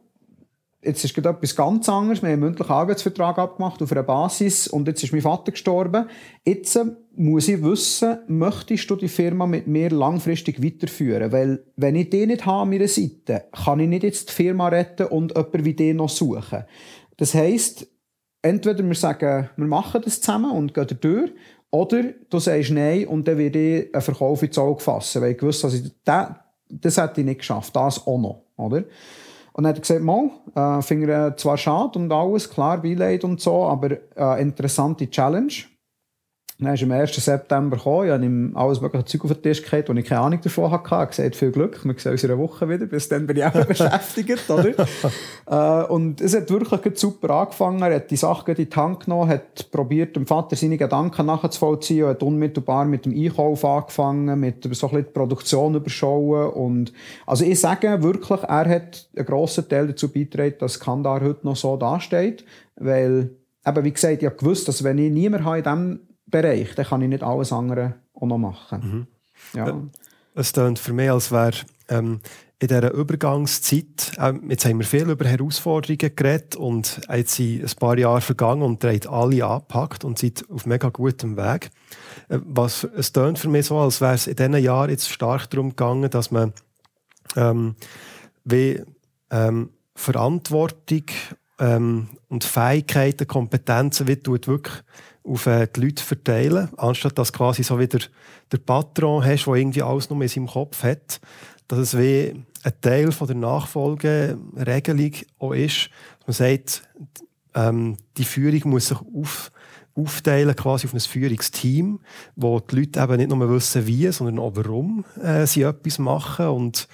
jetzt ist etwas ganz anderes. Wir haben einen mündlichen Arbeitsvertrag abgemacht auf einer Basis und jetzt ist mein Vater gestorben. Jetzt äh, muss ich wissen, möchtest du die Firma mit mir langfristig weiterführen? Weil, wenn ich den nicht habe an meiner Seite, kann ich nicht jetzt die Firma retten und jemanden wie den noch suchen. Das heisst, entweder wir sagen, wir machen das zusammen und gehen durch, oder du sagst Nein und dann werde ich einen Verkauf ins Auge fassen, weil ich wusste, dass ich das, das hätte ich nicht geschafft, das auch noch, oder? Und dann hat er gesagt, mal, äh, finde ich zwar schade und alles, klar, Beileid und so, aber äh, interessante Challenge. Dann ist am 1. September gekommen, ich habe ihm alles mögliche Zeug auf den Tisch gelegt, wo ich keine Ahnung davon hatte. Er hat gesagt, viel Glück, wir sehen uns in einer Woche wieder, bis dann bin ich auch (laughs) beschäftigt, oder? (laughs) äh, und es hat wirklich super angefangen, er hat die Sachen in die Hand genommen, hat probiert, dem Vater seine Gedanken nachzuvollziehen, hat unmittelbar mit dem Einkauf angefangen, mit so ein bisschen die Produktion überschauen und, also ich sage wirklich, er hat einen grossen Teil dazu beigetragen, dass Kandar heute noch so dasteht, weil, eben, wie gesagt, ich habe gewusst, dass wenn ich niemanden habe in diesem Bereich, dann kann ich nicht alles andere auch noch machen. Mhm. Ja. Äh, es klingt für mich, als wäre ähm, in dieser Übergangszeit, äh, jetzt haben wir viel über Herausforderungen geredet und jetzt sind ein paar Jahre vergangen und ihr alle angepackt und seid auf mega gutem Weg. Äh, was, es klingt für mich so, als wäre es in diesen Jahren jetzt stark darum gegangen, dass man ähm, wie, ähm, Verantwortung ähm, und Fähigkeiten, Kompetenzen wie tut wirklich auf äh, die Leute verteilen, anstatt dass quasi so wieder der Patron hast, der irgendwie alles nur in seinem Kopf hat, dass es wie ein Teil von der Nachfolgeregelung auch ist, dass man sagt, ähm, die Führung muss sich auf, aufteilen quasi auf ein Führungsteam, wo die Leute eben nicht nur wissen, wie, sondern auch warum äh, sie etwas machen und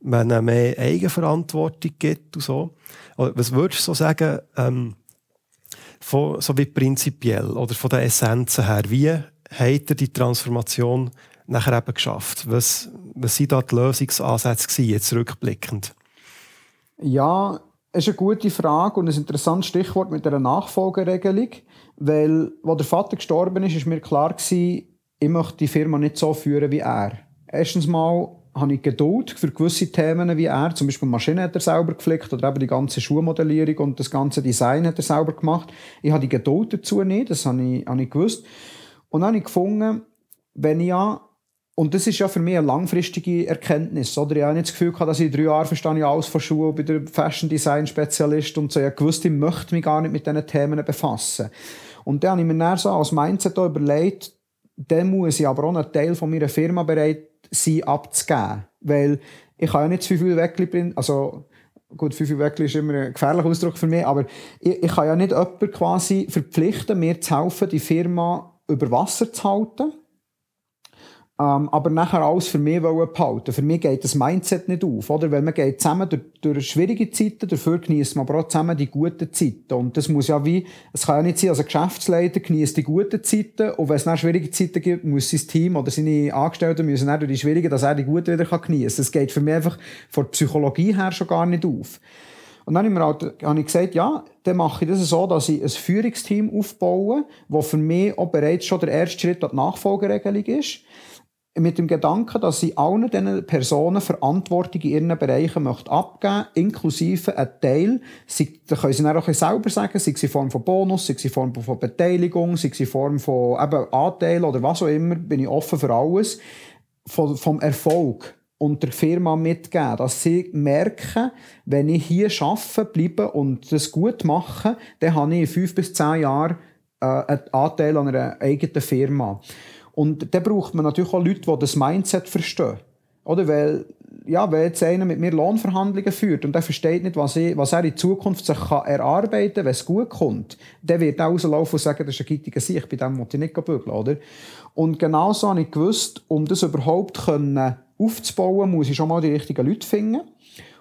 man mehr Eigenverantwortung gibt und so. Was würdest du so sagen, ähm, von, so wie prinzipiell oder von der Essenzen her, wie hat er die Transformation nachher eben geschafft? Was, was sind da die Lösungsansätze gewesen, jetzt rückblickend? Ja, ist eine gute Frage und ein interessantes Stichwort mit der Nachfolgeregelung, weil, als der Vater gestorben ist, ist mir klar gewesen, ich möchte die Firma nicht so führen wie er. Erstens mal habe ich Geduld für gewisse Themen wie er. Zum Beispiel Maschinen hat er selber geflickt oder eben die ganze Schuhmodellierung und das ganze Design hat er selber gemacht. Ich habe die Geduld dazu nicht, das habe ich, habe ich gewusst. Und dann habe ich gefunden, wenn ich ja, und das ist ja für mich eine langfristige Erkenntnis, oder? Ich habe nicht das Gefühl gehabt, dass ich drei Jahren verstehe ich alles von Schuhen, bin der Fashion Design Spezialist und so. Ich habe gewusst, ich möchte mich gar nicht mit diesen Themen befassen. Und dann habe ich mir dann so als Mindset überlegt, dann muss ich aber auch einen Teil von meiner Firma bereit sein abzugeben. Weil ich kann ja nicht zu viel Weckli also gut, viel Weckli ist immer ein gefährlicher Ausdruck für mich, aber ich, ich kann ja nicht jemanden quasi verpflichten, mir zu helfen, die Firma über Wasser zu halten ähm, aber nachher alles für mich behalten Für mich geht das Mindset nicht auf, oder? Weil man geht zusammen durch, durch schwierige Zeiten, dafür genießt man aber auch zusammen die guten Zeiten. Und das muss ja wie, es kann ja nicht sein, als ein Geschäftsleiter genießt die guten Zeiten und wenn es dann schwierige Zeiten gibt, muss sein Team oder seine Angestellten müssen dann durch die schwierigen, dass er die guten wieder geniessen kann. Das geht für mich einfach von der Psychologie her schon gar nicht auf. Und dann habe ich, mir halt, habe ich gesagt, ja, dann mache ich das so, dass ich ein Führungsteam aufbaue, wo für mich auch bereits schon der erste Schritt an die Nachfolgeregelung ist mit dem Gedanken, dass sie allen diesen Personen Verantwortung in ihren Bereichen möchte abgeben inklusive einen Teil, sie, da können sie dann auch selber sagen, sei es in Form von Bonus, sei es in Form von Beteiligung, sei es in Form von eben Anteil oder was auch immer, bin ich offen für alles, vom, vom Erfolg und der Firma mitgeben, dass sie merken, wenn ich hier arbeite, bleibe und das gut mache, dann habe ich in fünf bis zehn Jahren äh, einen Anteil an einer eigenen Firma. Und dann braucht man natürlich auch Leute, die das Mindset verstehen. Oder? Weil, ja, wenn jetzt einer mit mir Lohnverhandlungen führt und der versteht nicht, was, ich, was er in Zukunft sich kann erarbeiten kann, wenn es gut kommt, dann wird er rauslaufen und sagen, das ist ein gittiger Sieg, bei dem muss ich nicht bügeln, oder? Und genauso habe ich gewusst, um das überhaupt aufzubauen, muss ich schon mal die richtigen Leute finden.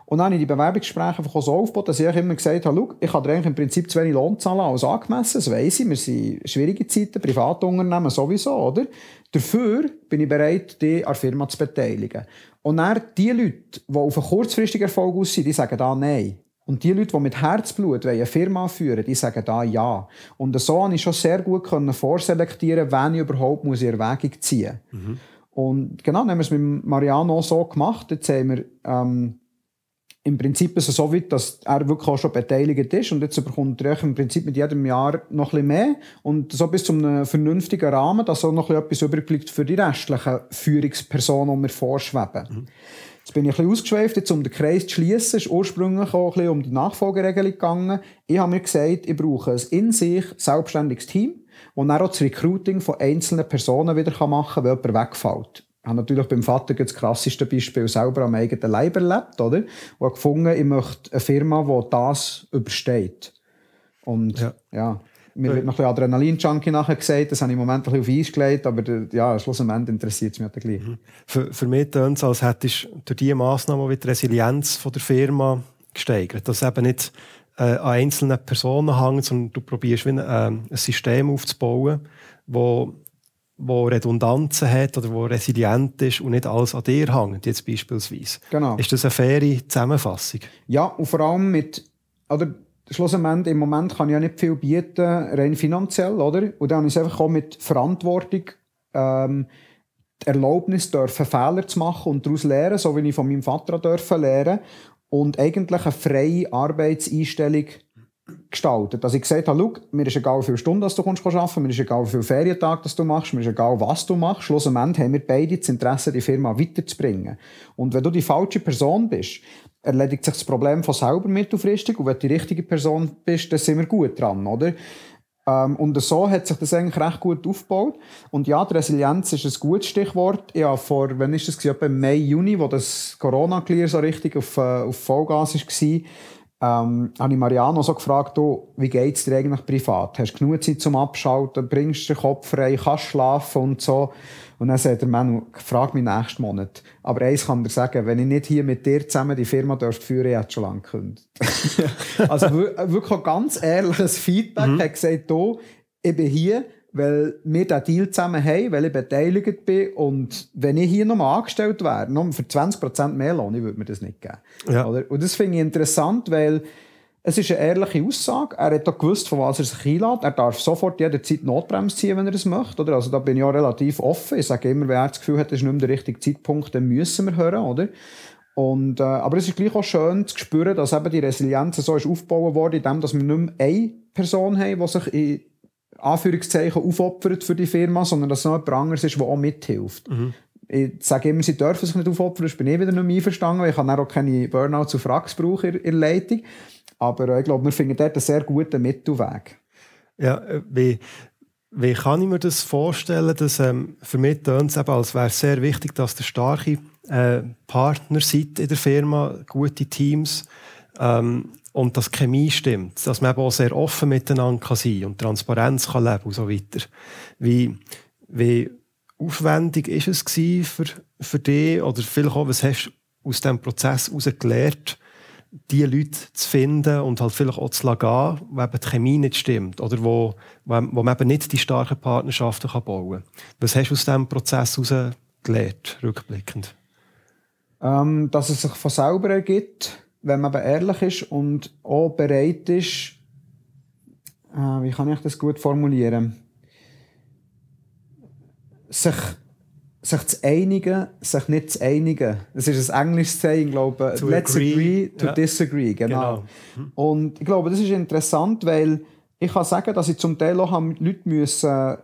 Und dann habe ich die Bewerbungsgespräche einfach so aufgebaut, dass ich immer gesagt habe, schau, ich kann dir eigentlich im Prinzip zu wenig Lohn zahlen als angemessen. Das weiss ich. Wir sind schwierige Zeiten, Privatunternehmen sowieso, oder? Dafür bin ich bereit, dich an der Firma zu beteiligen. Und dann die Leute, die auf einen kurzfristigen Erfolg aus sind, die sagen da nein. Und die Leute, die mit Herzblut eine Firma führen, die sagen da ja. Und so konnte ich schon sehr gut vorselektieren, wen ich überhaupt muss in Erwägung ziehen muss. Mhm. Und genau, dann haben wir es mit Mariano so gemacht. Jetzt haben wir ähm, im Prinzip ist es so weit, dass er wirklich auch schon beteiligt ist und jetzt bekommt er im Prinzip mit jedem Jahr noch ein bisschen mehr und so bis zu einem vernünftigen Rahmen, dass auch noch etwas bleibt für die restlichen Führungspersonen, die mir vorschweben. Mhm. Jetzt bin ich ein bisschen ausgeschweift, jetzt um den Kreis zu schließen, ist ursprünglich auch ein bisschen um die Nachfolgeregelung gegangen. Ich habe mir gesagt, ich brauche ein in sich selbstständiges Team, das dann auch das Recruiting von einzelnen Personen wieder machen kann, wenn jemand wegfällt habe natürlich beim Vater das krasseste Beispiel selber am eigenen Leib erlebt, oder? Und habe gefunden, ich möchte eine Firma, die das übersteht. Und ja, ja mir wird noch ein bisschen Adrenalin-Junkie nachher gesagt, das habe ich im Moment ein bisschen auf Eis gelegt, aber ja, schlussendlich interessiert es mich gleich. Mhm. Für, für mich tönt es, als hättest du durch diese Massnahmen die Resilienz von der Firma gesteigert. Dass eben nicht äh, an einzelnen Personen hängt, sondern du probierst wie ein, äh, ein System aufzubauen, wo wo Redundanzen hat oder wo resilient ist und nicht alles an dir hängt, jetzt beispielsweise. Genau. Ist das eine faire Zusammenfassung? Ja, und vor allem mit, oder schlussendlich im Moment kann ich ja nicht viel bieten, rein finanziell, oder? Und dann ist es einfach auch mit Verantwortung, ähm, die Erlaubnis dürfen, Fehler zu machen und daraus lernen, so wie ich von meinem Vater dürfen lernen und eigentlich eine freie Arbeitseinstellung gestaltet. Dass ich gesagt habe, schau, mir ist egal, wie viele Stunden du kommst arbeiten, mir ist egal, wie viele Ferientage du machst, mir ist egal, was du machst. Schlussendlich haben wir beide das Interesse, die Firma weiterzubringen. Und wenn du die falsche Person bist, erledigt sich das Problem von selber mittelfristig. Und wenn du die richtige Person bist, dann sind wir gut dran, oder? Ähm, und so hat sich das eigentlich recht gut aufgebaut. Und ja, die Resilienz ist ein gutes Stichwort. Ja, vor, wann ist das? Etwa Mai, Juni, wo das Corona-Clear so richtig auf, äh, auf Vollgas war ähm, habe ich Mariano so gefragt, du, wie geht es dir eigentlich privat? Hast du genug Zeit zum Abschalten? Bringst du den Kopf frei? Kannst du schlafen und so? Und dann sagt der Mann, frag mich nächsten Monat. Aber eins kann dir sagen, wenn ich nicht hier mit dir zusammen die Firma dürfte führen, ich hätte schon lange gekündigt. (laughs) also wirklich ganz ehrliches Feedback. Mhm. Er hat gesagt, du, ich bin hier, weil wir diesen Deal zusammen haben, weil ich beteiligt bin. Und wenn ich hier nochmal angestellt wäre, noch für 20% mehr Lohn, ich würde mir das nicht geben. Ja. Oder? Und das finde ich interessant, weil es ist eine ehrliche Aussage. Er hat auch gewusst, von was er sich einlädt. Er darf sofort jederzeit Notbremse ziehen, wenn er es möchte. Oder? Also da bin ich auch relativ offen. Ich sage immer, wenn er das Gefühl hat, es ist nicht mehr der richtige Zeitpunkt, dann müssen wir hören. Oder? Und, äh, aber es ist gleich auch schön zu spüren, dass eben die Resilienz so ist aufgebaut worden, indem dass wir nicht mehr eine Person haben, die sich in Anführungszeichen aufopfert für die Firma, sondern dass es noch jemand anderes ist, der auch mithilft. Mhm. Ich sage immer, sie dürfen sich nicht aufopfern, das bin ich wieder nicht mehr einverstanden, weil ich kann auch keine Burnout auf Fracks brauchen in der Leitung. Aber äh, ich glaube, wir finden dort einen sehr guten Mittelweg. Ja, äh, wie, wie kann ich mir das vorstellen, dass ähm, für mich tönt es eben, als wäre es sehr wichtig, dass der starke äh, Partner seid in der Firma, gute Teams, ähm, und dass Chemie stimmt, dass man eben auch sehr offen miteinander kann sein und Transparenz kann leben und so weiter. Wie, wie aufwendig ist es für, für dich oder vielleicht auch, was hast du aus diesem Prozess heraus gelernt, die Leute zu finden und halt vielleicht auch zu gehen, wo eben die Chemie nicht stimmt oder wo, wo, wo man eben nicht die starken Partnerschaften kann bauen kann. Was hast du aus diesem Prozess heraus gelernt, rückblickend? Ähm, dass es sich von selber ergibt wenn man aber ehrlich ist und auch bereit ist, äh, wie kann ich das gut formulieren, sich sich zu einigen, sich nicht zu einigen. Das ist ein englisches Saying, glaube ich. Let's agree. agree to Ja. disagree. Genau. Genau. Und ich glaube, das ist interessant, weil ich kann sagen, dass ich zum Teil auch Leute müssen,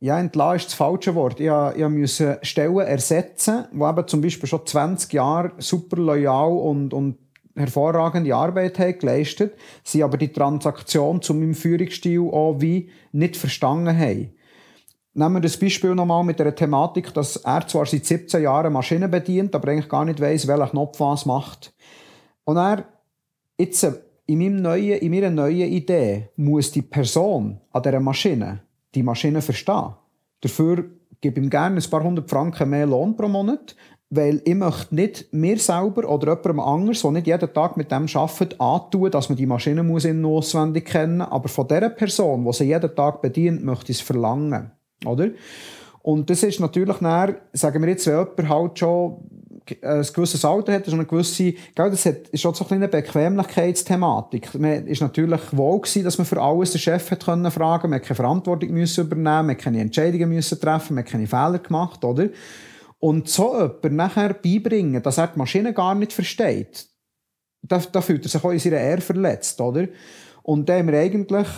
ja, entlassen ist das falsche Wort. Ich, ich müssen Stellen ersetzen, die eben zum Beispiel schon 20 Jahre super loyal und, und hervorragende Arbeit haben geleistet, sie aber die Transaktion zu meinem Führungsstil auch wie nicht verstanden haben. Nehmen wir das Beispiel nochmal mit der Thematik, dass er zwar seit 17 Jahren Maschinen bedient, aber eigentlich gar nicht weiss, welcher Knopf was macht. Und er, jetzt in, meinem neuen, in meiner neuen Idee muss die Person an dieser Maschine die Maschine verstehen. Dafür gebe ich ihm gerne ein paar hundert Franken mehr Lohn pro Monat, weil ich möchte nicht mir selber oder jemandem anders, der nicht jeden Tag mit dem arbeitet, antun, dass man die Maschine muss in- auswendig kennen Aber von dieser Person, die sie jeden Tag bedient, möchte ich es verlangen. Oder? Und das ist natürlich dann, sagen wir jetzt, wenn jemand halt schon ein gewisses Alter hat, schon eine gewisse, gell, das hat, ist schon so ein eine Bequemlichkeitsthematik. Man ist natürlich wohl gewesen, dass man für alles den Chef hat können fragen, man hat keine Verantwortung müssen übernehmen, man keine Entscheidungen müssen treffen, man hat keine Fehler gemacht, oder? Und so jemand nachher beibringen, dass er die Maschine gar nicht versteht, da, da fühlt er sich auch in seiner Ehre verletzt, oder? Und da haben wir eigentlich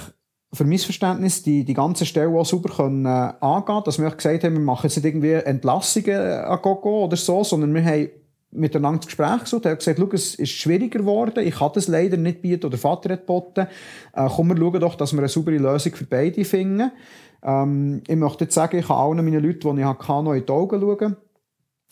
für mein Verständnis die, die ganze Stelle auch super können, äh, angehen dass wir gesagt haben, wir machen jetzt nicht irgendwie Entlassungen an Gogo oder so, sondern wir haben miteinander das Gespräch gesucht, er hat gesagt, schau, es ist schwieriger geworden, ich kann das leider nicht bieten oder der Vater hat geboten, äh, komm, wir schauen doch, dass wir eine saubere Lösung für beide finden. Ähm, ich möchte jetzt sagen, ich kann allen meinen Leuten, die ich hatte, noch in die Augen schauen.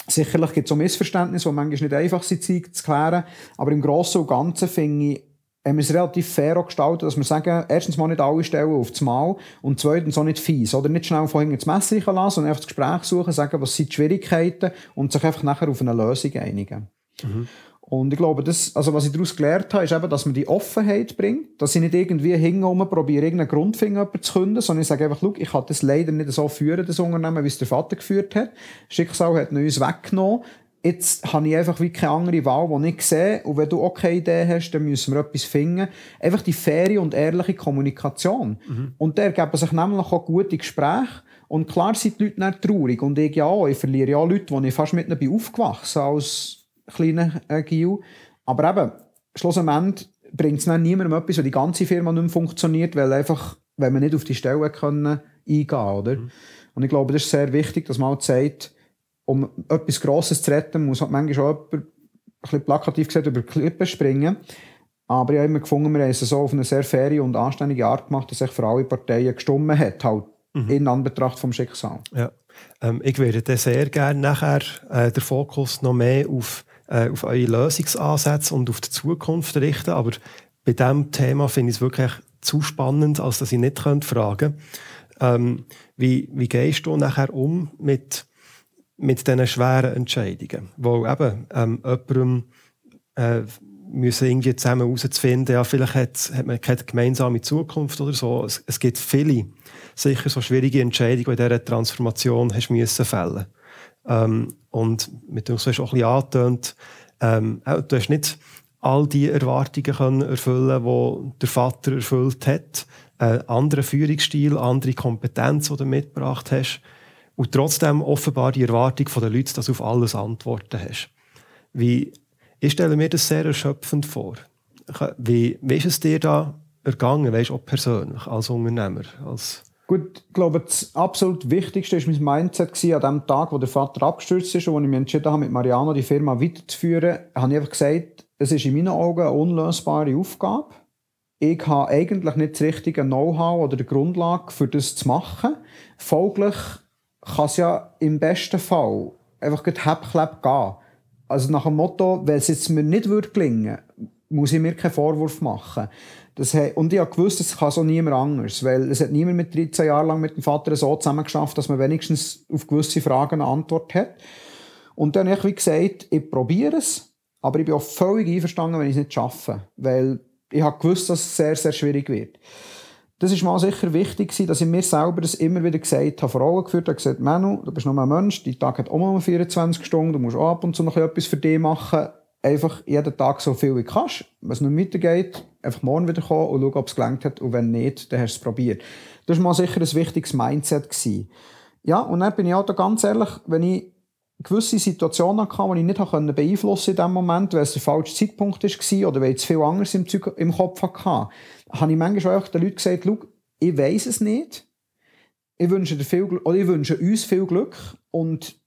Sicherlich gibt es auch Missverständnisse, die manchmal nicht einfach sind zu klären, aber im Großen und Ganzen finde ich, haben wir es relativ fair gestaltet, dass wir sagen, erstens mal nicht alle Stellen auf das Mal und zweitens auch nicht fies. Oder nicht schnell von hinten ins Messer lassen, sondern einfach das Gespräch suchen, sagen, was sind die Schwierigkeiten und sich einfach nachher auf eine Lösung einigen. Und ich glaube, das, also was ich daraus gelernt habe, ist eben, dass man die Offenheit bringt, dass ich nicht irgendwie hingehe probiere, irgendeinen Grundfinger zu künden, sondern ich sage einfach, schau, ich kann das leider nicht so führen, das Unternehmen, wie es der Vater geführt hat. Schicksal hat uns weggenommen. Jetzt habe ich einfach wie keine andere Wahl, die ich sehe. Und wenn du auch keine Idee hast, dann müssen wir etwas finden. Einfach die faire und ehrliche Kommunikation. Und da ergeben sich nämlich auch gute Gespräche. Und klar sind die Leute nicht traurig. Und ich ja auch. Ich verliere ja auch Leute, die ich fast mit ihnen bin aufgewachsen als kleiner äh, Gil. Aber eben, schlussendlich bringt es dann niemandem etwas, wenn die ganze Firma nicht mehr funktioniert, weil einfach, wenn man nicht auf die Stelle können eingehen oder? Und ich glaube, das ist sehr wichtig, dass man halt sagt, um etwas Grosses zu retten, muss halt manchmal auch jemand, ein bisschen plakativ gesagt, über Klippen springen. Aber ich habe immer gefunden, wir haben es so auf eine sehr faire und anständige Art gemacht, dass sich für alle Parteien gestummen hat, halt in Anbetracht vom Schicksal. Ja. Ähm, ich würde dann sehr gerne nachher äh, den Fokus noch mehr auf, äh, auf eure Lösungsansätze und auf die Zukunft richten. Aber bei diesem Thema finde ich es wirklich zu spannend, als dass ich nicht könnte fragen ähm, wie, wie gehst du nachher um mit, mit diesen schweren Entscheidungen? Wo eben ähm, jemandem äh, müssen irgendwie zusammen herauszufinden, ja, vielleicht hat, man keine gemeinsame Zukunft oder so. Es, es gibt viele, sicher so schwierige Entscheidungen, die in dieser Transformation hast müssen fällen. Ähm, und mit dem, so hast du auch ein bisschen angetönt, ähm, du hast nicht all die Erwartungen können erfüllen, die der Vater erfüllt hat. Äh, anderen Führungsstil, andere Kompetenz, die du mitgebracht hast. Und trotzdem offenbar die Erwartung der Leute, dass du auf alles Antworten hast. Wie, ich stelle mir das sehr erschöpfend vor. Wie, wie ist es dir da ergangen, weißt, auch persönlich, als Unternehmer? Als Gut, ich glaube, das absolut Wichtigste war mein Mindset an dem Tag, wo der Vater abgestürzt ist und ich mich entschieden habe, mit Mariano die Firma weiterzuführen, habe ich einfach gesagt, es ist in meinen Augen eine unlösbare Aufgabe. Ich habe eigentlich nicht das richtige Know-how oder die Grundlage, für das zu machen. Folglich kann es ja im besten Fall einfach gut Häppchleb gehen. Also nach dem Motto, wenn es jetzt mir nicht würde gelingen muss ich mir keinen Vorwurf machen. Das he, und ich habe gewusst, das kann so niemand anders, weil es hat niemand mit 13 Jahren lang mit dem Vater so zusammengeschafft, dass man wenigstens auf gewisse Fragen eine Antwort hat. Und dann habe ich wie gesagt, ich probiere es, aber ich bin auch völlig einverstanden, wenn ich es nicht schaffe, weil ich habe gewusst, dass es sehr, sehr schwierig wird. Das ist mal sicher wichtig gewesen, dass ich mir selber das immer wieder gesagt habe, vor Augen geführt habe, gesagt, Manu, du bist nur ein Mensch, dein Tag hat auch nur 24 Stunden, du musst auch ab und zu noch etwas für dich machen, einfach jeden Tag so viel wie du kannst. Wenn es nicht weitergeht, einfach morgen wieder kommen und schauen, ob es gelangt hat. Und wenn nicht, dann hast du es probiert. Das war mal sicher ein wichtiges Mindset. Gewesen. Ja, und dann bin ich auch da ganz ehrlich, wenn ich gewisse Situationen hatte, die ich nicht beeinflussen konnte in dem Moment, weil es der falsche Zeitpunkt war oder weil ich zu viel anderes im, Zeug, im Kopf hatte, habe ich manchmal auch den Leuten gesagt, schau, ich weiß es nicht. Ich wünsche, dir viel, oder ich wünsche uns viel Glück und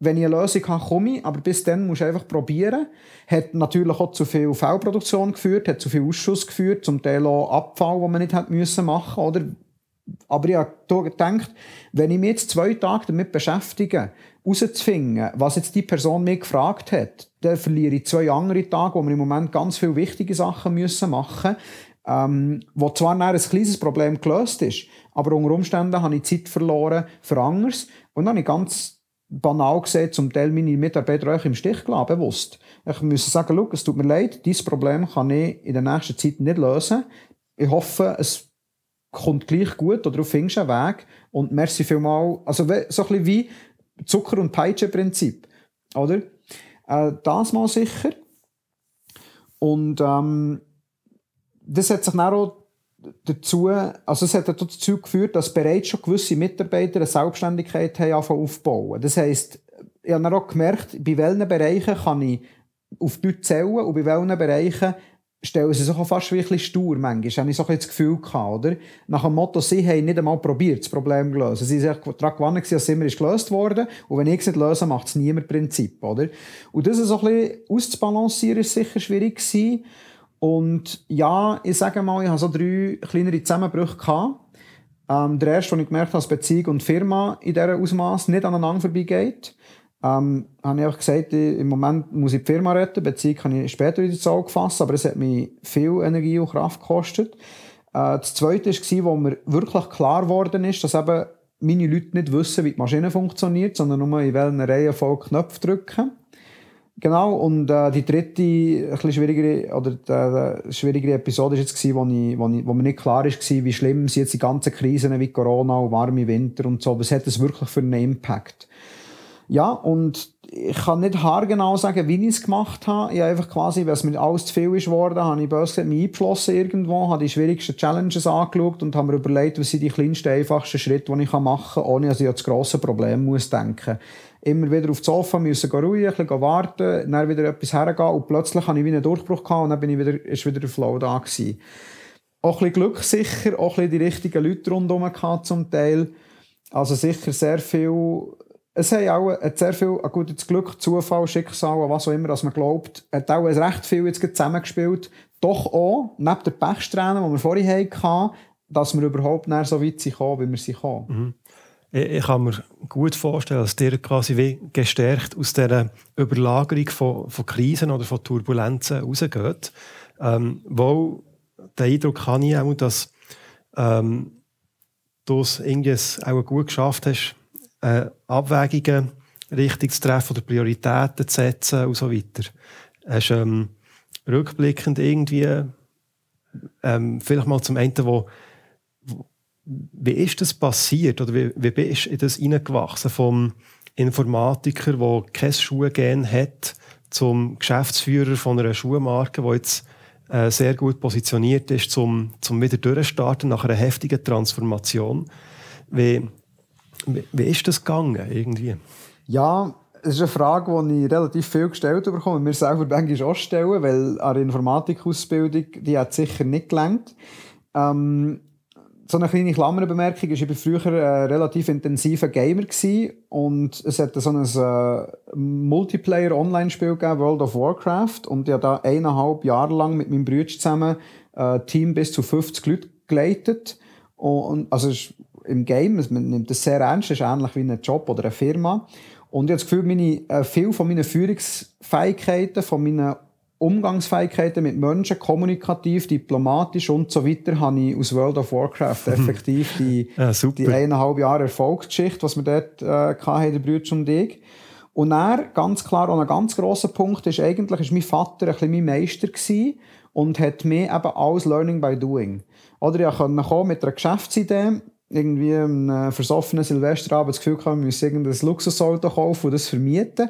wenn ich eine Lösung habe, komme ich, aber bis dann musst du einfach probieren. Hat natürlich auch zu viel Fehlproduktion geführt, hat zu viel Ausschuss geführt, zum Teil auch Abfall, den man nicht hätte machen oder aber ich habe gedacht, wenn ich mich jetzt zwei Tage damit beschäftige, herauszufinden, was jetzt die Person mich gefragt hat, dann verliere ich zwei andere Tage, wo wir im Moment ganz viele wichtige Sachen müssen machen ähm, wo zwar ein kleines Problem gelöst ist, aber unter Umständen habe ich Zeit verloren für anderes. Und dann habe ich ganz banal gesehen, zum Teil meine Mitarbeiter euch im Stich gelassen, bewusst. Ich muss sagen, schau, es tut mir leid, dieses Problem kann ich in der nächsten Zeit nicht lösen. Ich hoffe, es kommt gleich gut oder du findest einen Weg und merci vielmal. Also so ein bisschen wie Zucker- und Peitsche-Prinzip, oder? Äh, das mal sicher. Und ähm, das hat sich dann auch dazu, also es hat dazu geführt, dass bereits schon gewisse Mitarbeiter eine Selbstständigkeit haben aufbauen. Das heisst, ich habe auch gemerkt, bei welchen Bereichen kann ich auf die zählen und bei welchen Bereichen stellen sie sich auch fast wirklich stur manchmal. habe ich so ein das Gefühl gehabt, oder? Nach dem Motto, sie haben nicht einmal probiert, das Problem zu lösen. Sie sind daran gewonnen, dass es immer ist gelöst worden. Und wenn ich es nicht löse, macht es niemand Prinzip, oder? Und das so ein bisschen auszubalancieren, ist sicher schwierig gewesen. Und ja, ich sage mal, ich habe so drei kleinere Zusammenbrüche gehabt. Ähm, der erste, wo ich gemerkt habe, dass Beziehung und Firma in dieser Ausmaß nicht aneinander vorbeigeht. Ähm, habe ich einfach gesagt, im Moment muss ich die Firma retten, Beziehung kann ich später wieder Auge fassen, aber es hat mich viel Energie und Kraft gekostet. Äh, das Zweite war, wo mir wirklich klar geworden ist, dass eben meine Leute nicht wissen, wie die Maschine funktioniert, sondern nur in welchen Reihenfolge Knöpfe drücken. Genau, und äh, die dritte, ein bisschen schwierigere, oder die, die schwierigere Episode war jetzt, wo, ich, wo, ich, wo mir nicht klar war, wie schlimm sind jetzt die ganzen Krisen wie Corona und warme Winter und so. Was hat das wirklich für einen Impact? Ja, und ich kann nicht haargenau sagen, wie ich es gemacht habe. Ich habe einfach quasi, weil es mir alles zu viel ist geworden, habe ich böse mich eingeschlossen irgendwo, habe die schwierigsten Challenges angeschaut und habe mir überlegt, was sind die kleinsten, einfachsten Schritte, die ich machen kann, ohne dass ich an das grosse Problem muss denken Immer wieder auf das Sofa müssen gehen ruhig, ein bisschen warten, dann wieder etwas hergehen und plötzlich habe ich wieder einen Durchbruch gehabt und dann bin ich wieder, ist wieder der Flow da gewesen. Auch ein bisschen Glück sicher, auch ein bisschen die richtigen Leute rundherum gehabt zum Teil. Also sicher sehr viel es haben auch sehr viel, ein gutes Glück, Zufall, Schicksal, was auch immer, dass man glaubt, hat auch recht viel jetzt zusammengespielt. Doch auch, neben der Pechsträhne, die wir vorhin hatten, dass wir überhaupt nicht so weit sind wie wir sind mhm. ich, ich kann mir gut vorstellen, dass dir quasi wie gestärkt aus dieser Überlagerung von, von Krisen oder von Turbulenzen rausgeht. Ähm, wo den Eindruck habe ich auch, dass ähm, du es irgendwie auch gut geschafft hast, äh, Abwägungen richtig zu treffen oder Prioritäten zu setzen und so weiter. Hast ähm, rückblickend irgendwie ähm, vielleicht mal zum Ende, wo, wo, wie ist das passiert oder wie, wie bist du in das hineingewachsen vom Informatiker, der kein Schuhgen hat, zum Geschäftsführer von einer Schuhmarke, der jetzt äh, sehr gut positioniert ist, zum, zum wieder durchstarten nach einer heftigen Transformation. Wie, wie ist das gegangen irgendwie? Ja, es ist eine Frage, die ich relativ viel gestellt bekomme. Mir selber ich auch stellen, weil eine Informatikausbildung, die hat sicher nicht gelangt. Ähm, so eine kleine Klammerbemerkung ist, ich war früher ein relativ intensiver Gamer und es hat so ein äh, Multiplayer-Online-Spiel gegeben, World of Warcraft und ich habe da eineinhalb Jahre lang mit meinem Bruder zusammen ein äh, Team bis zu 50 Leute geleitet und, also im Game, man nimmt das sehr ernst, das ist ähnlich wie ein Job oder eine Firma. Und ich habe das Gefühl, meine, äh, viel von meinen Führungsfähigkeiten, von meinen Umgangsfähigkeiten mit Menschen, kommunikativ, diplomatisch und so weiter, habe ich aus World of Warcraft (laughs) effektiv die, ja, die eineinhalb Jahre Erfolgsgeschichte, was wir dort äh, hatten, der Brüder und ich. Und er, ganz klar, und ein ganz grosser Punkt ist, eigentlich ist mein Vater ein bisschen mein Meister gewesen und hat mir eben alles Learning by Doing. Oder ich konnte mit einer Geschäftsidee irgendwie einem versoffenen Silvesterabend das Gefühl gehabt, wir müssen irgendein Luxusauto kaufen und das vermieten.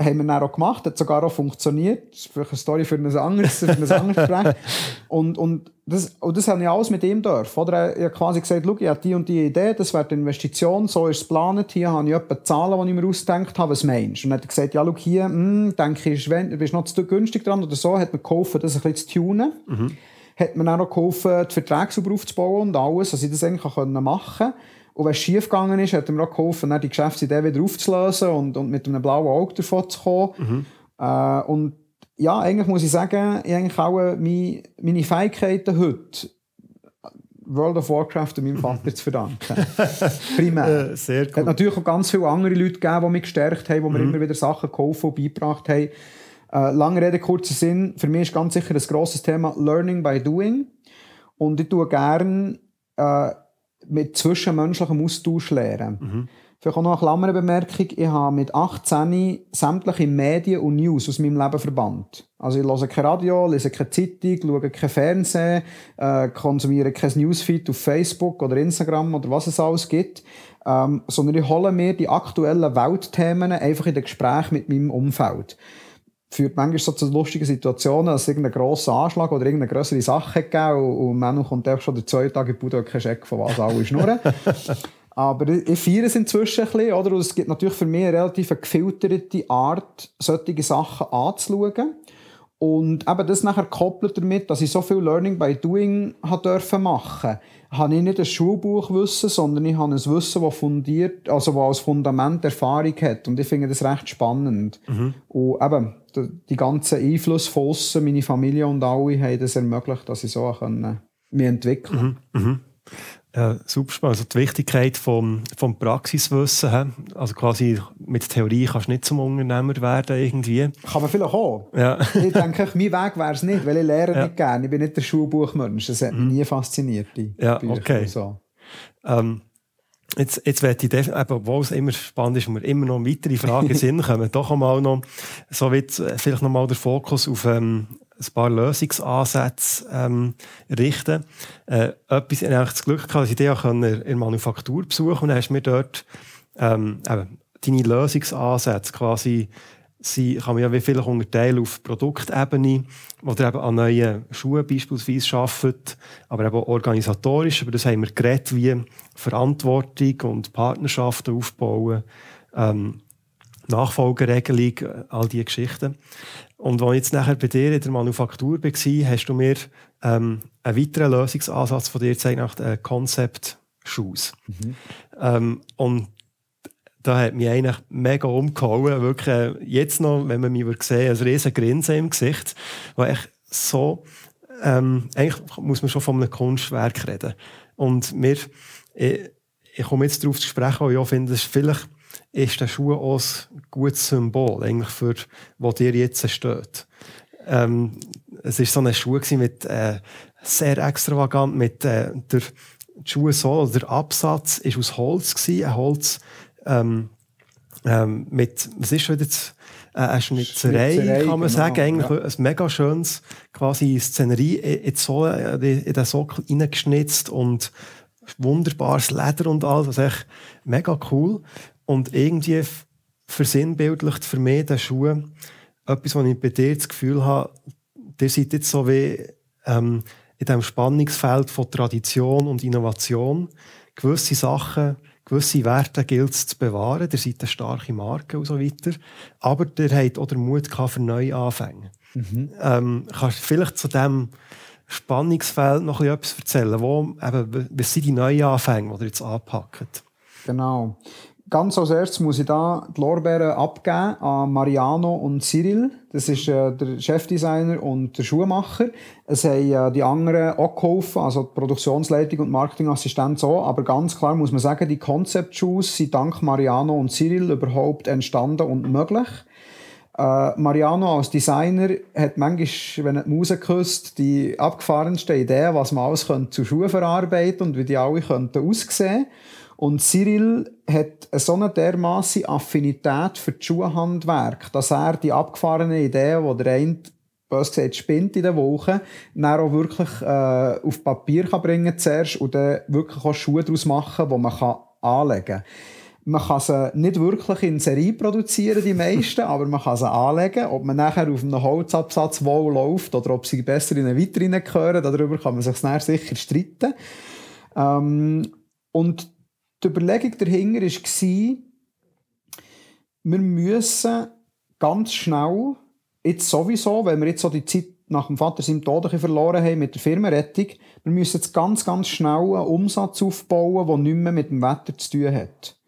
haben wir dann auch gemacht, hat sogar auch funktioniert. Das ist vielleicht eine Story für ein anderes, für ein anderes Gespräch. (laughs) Und, und, das, und das habe ich alles mit ihm dürfen. Oder er hat quasi gesagt, schau, ich habe die und die Idee, das wäre die Investition, so ist es geplant, hier habe ich etwa Zahlen, die ich mir ausgedacht habe, was meinst du? Und dann hat er gesagt, ja, schau, hier, hm, denke ich, du bist noch zu günstig dran oder so, hat mir geholfen, das ein bisschen zu tunen. Mhm. Hat mir dann auch geholfen, die Verträge sauber aufzubauen und alles, dass ich das eigentlich machen konnte. Und wenn es schief gegangen ist, hat er mir auch geholfen, die Geschäftsidee wieder aufzulösen und, und mit einem blauen Auge davon zu kommen. Mhm. Äh, und ja, eigentlich muss ich sagen, ich eigentlich auch meine, meine Fähigkeiten heute World of Warcraft und meinem Vater zu verdanken. (laughs) Primär. Äh, sehr cool. Es hat natürlich auch ganz viele andere Leute gegeben, die mich gestärkt haben, die mir mhm. immer wieder Sachen geholfen und beigebracht haben. Äh, lange Rede, kurzer Sinn. Für mich ist ganz sicher ein grosses Thema Learning by Doing. Und ich tue gerne äh, mit zwischenmenschlichem Austausch lernen. Mhm. Vielleicht auch noch eine Klammerbemerkung. Ich habe mit 18 sämtliche Medien und News aus meinem Leben verbannt. Also ich höre kein Radio, lese keine Zeitung, schaue kein Fernsehen, äh, konsumiere kein Newsfeed auf Facebook oder Instagram oder was es alles gibt. Ähm, sondern ich hole mir die aktuellen Weltthemen einfach in den Gesprächen mit meinem Umfeld führt manchmal so zu lustigen Situationen, dass es irgendeinen grossen Anschlag oder irgendeine größere Sache gegeben und, und manchmal kommt einfach schon der zwei Tage in Bude kein Scheck von was alle schnurren. (laughs) Aber ich feiere es inzwischen ein bisschen, oder? Und es gibt natürlich für mich eine relativ gefilterte Art, solche Sachen anzuschauen. Und eben das nachher koppelt damit, dass ich so viel Learning by Doing machen durfte habe ich nicht ein Schulbuchwissen, sondern ich habe ein Wissen, das fundiert, also das als Fundament Erfahrung hat. Und ich finde das recht spannend. Mhm. Und eben, die ganzen Einflüsse von aussen, meine Familie und alle haben das ermöglicht, dass ich so können, mich entwickeln mhm. mhm. Ja, super spannend. Also die Wichtigkeit vom, vom Praxiswissen, also quasi mit Theorie kannst du nicht zum Unternehmer werden irgendwie. Kann man vielleicht auch. Ja. ich denke, (laughs) mein Weg wäre es nicht, weil ich lehre ja. nicht gerne. Ich bin nicht der Schulbuchmensch. Das hat mich mhm. nie fasziniert. Ja, okay. So. Ähm, Jetzt, jetzt werde ich definitiv, obwohl es immer spannend ist und wir immer noch weitere Fragen sind, (laughs) kommen doch einmal noch, so wird vielleicht noch mal der Fokus auf ähm, ein paar Lösungsansätze ähm, richten. Äh, etwas, ich habe das Glück gehabt, dass ich dich auch in der Manufaktur besuchen und dann hast du mir dort ähm, eben, deine Lösungsansätze quasi sie kann man ja wie vielleicht unterteilen auf Produktebene, wo ihr eben an neuen Schuhen beispielsweise arbeitet, aber eben organisatorisch. Aber das haben wir geredet, wie Verantwortung und Partnerschaften aufbauen, ähm, Nachfolgeregelung, all diese Geschichten. Und als ich jetzt nachher bei dir in der Manufaktur war, hast du mir ähm, einen weiteren Lösungsansatz von dir gezeigt nach äh, Concept Shoes. Mhm. Ähm, und da hat mich eigentlich mega umgehauen. Wirklich, äh, jetzt noch, wenn man mich sehen ein riesen Grinsen im Gesicht, weil ich so, ähm, eigentlich muss man schon von einem Kunstwerk reden. Und mir, ich, ich komme jetzt darauf zu sprechen, weil ich auch finde, dass vielleicht ist der Schuh auch ein gutes Symbol eigentlich für, wo dir jetzt steht. Ähm, es war so ein Schuh mit, äh, sehr extravagant, mit, äh, der Schuh so, der Absatz ist aus Holz gewesen, ein Holz, ähm, ähm, mit, was ist schon jetzt, äh, eine Schnitzerei, Schnitzerei kann man genau, sagen, eigentlich ja. ein mega schönes, quasi Szenerie in, so, in den Sockel reingeschnitzt und wunderbares Leder und alles, also echt mega cool. Und irgendwie versinnbildlicht für mich der Schuh etwas, was ich bei dir das Gefühl habe, ihr seid jetzt so wie ähm, in diesem Spannungsfeld von Tradition und Innovation. Gewisse Sachen gewisse Werte gilt es zu bewahren. Ihr seid eine starke Marke und so weiter. Aber ihr habt auch den Mut für neue Anfänge. Mhm. Ähm, kannst du vielleicht zu diesem Spannungsfeld noch etwas erzählen? Wo, eben, was sind die neuen Anfänge, die ihr jetzt anpackt? Genau. Ganz als erstes muss ich da die Lorbeeren abgeben an Mariano und Cyril. Das ist äh, der Chefdesigner und der Schuhmacher. Es haben äh, die anderen auch geholfen, also die Produktionsleitung und Marketingassistent so. Aber ganz klar muss man sagen, die Concept Shoes sind dank Mariano und Cyril überhaupt entstanden und möglich. Äh, Mariano als Designer hat manchmal, wenn er die Musik küsst, die abgefahrensten Ideen, was man alles zu Schuhen verarbeiten und wie die alle könnten aussehen. Und Cyril hat so eine dermaßen Affinität für das Schuhhandwerk, dass er die abgefahrenen Ideen, die der eine bös gesagt, spinnt in der Woche, dann auch wirklich äh, auf Papier kann bringen zuerst und dann wirklich auch Schuhe daraus machen, die man kann anlegen kann. Man kann sie nicht wirklich in Serie produzieren, die meisten, aber man kann sie anlegen. Ob man nachher auf einem Holzabsatz wohl läuft oder ob sie besser in eine Vitrine gehören, darüber kann man sich sicher streiten. Ähm, und die Überlegung dahinter war, wir müssen ganz schnell, jetzt sowieso, weil wir jetzt so die Zeit nach dem Vater seinem Tod verloren haben mit der Firmenrettung, wir müssen jetzt ganz, ganz schnell einen Umsatz aufbauen, der nicht mehr mit dem Wetter zu tun hat.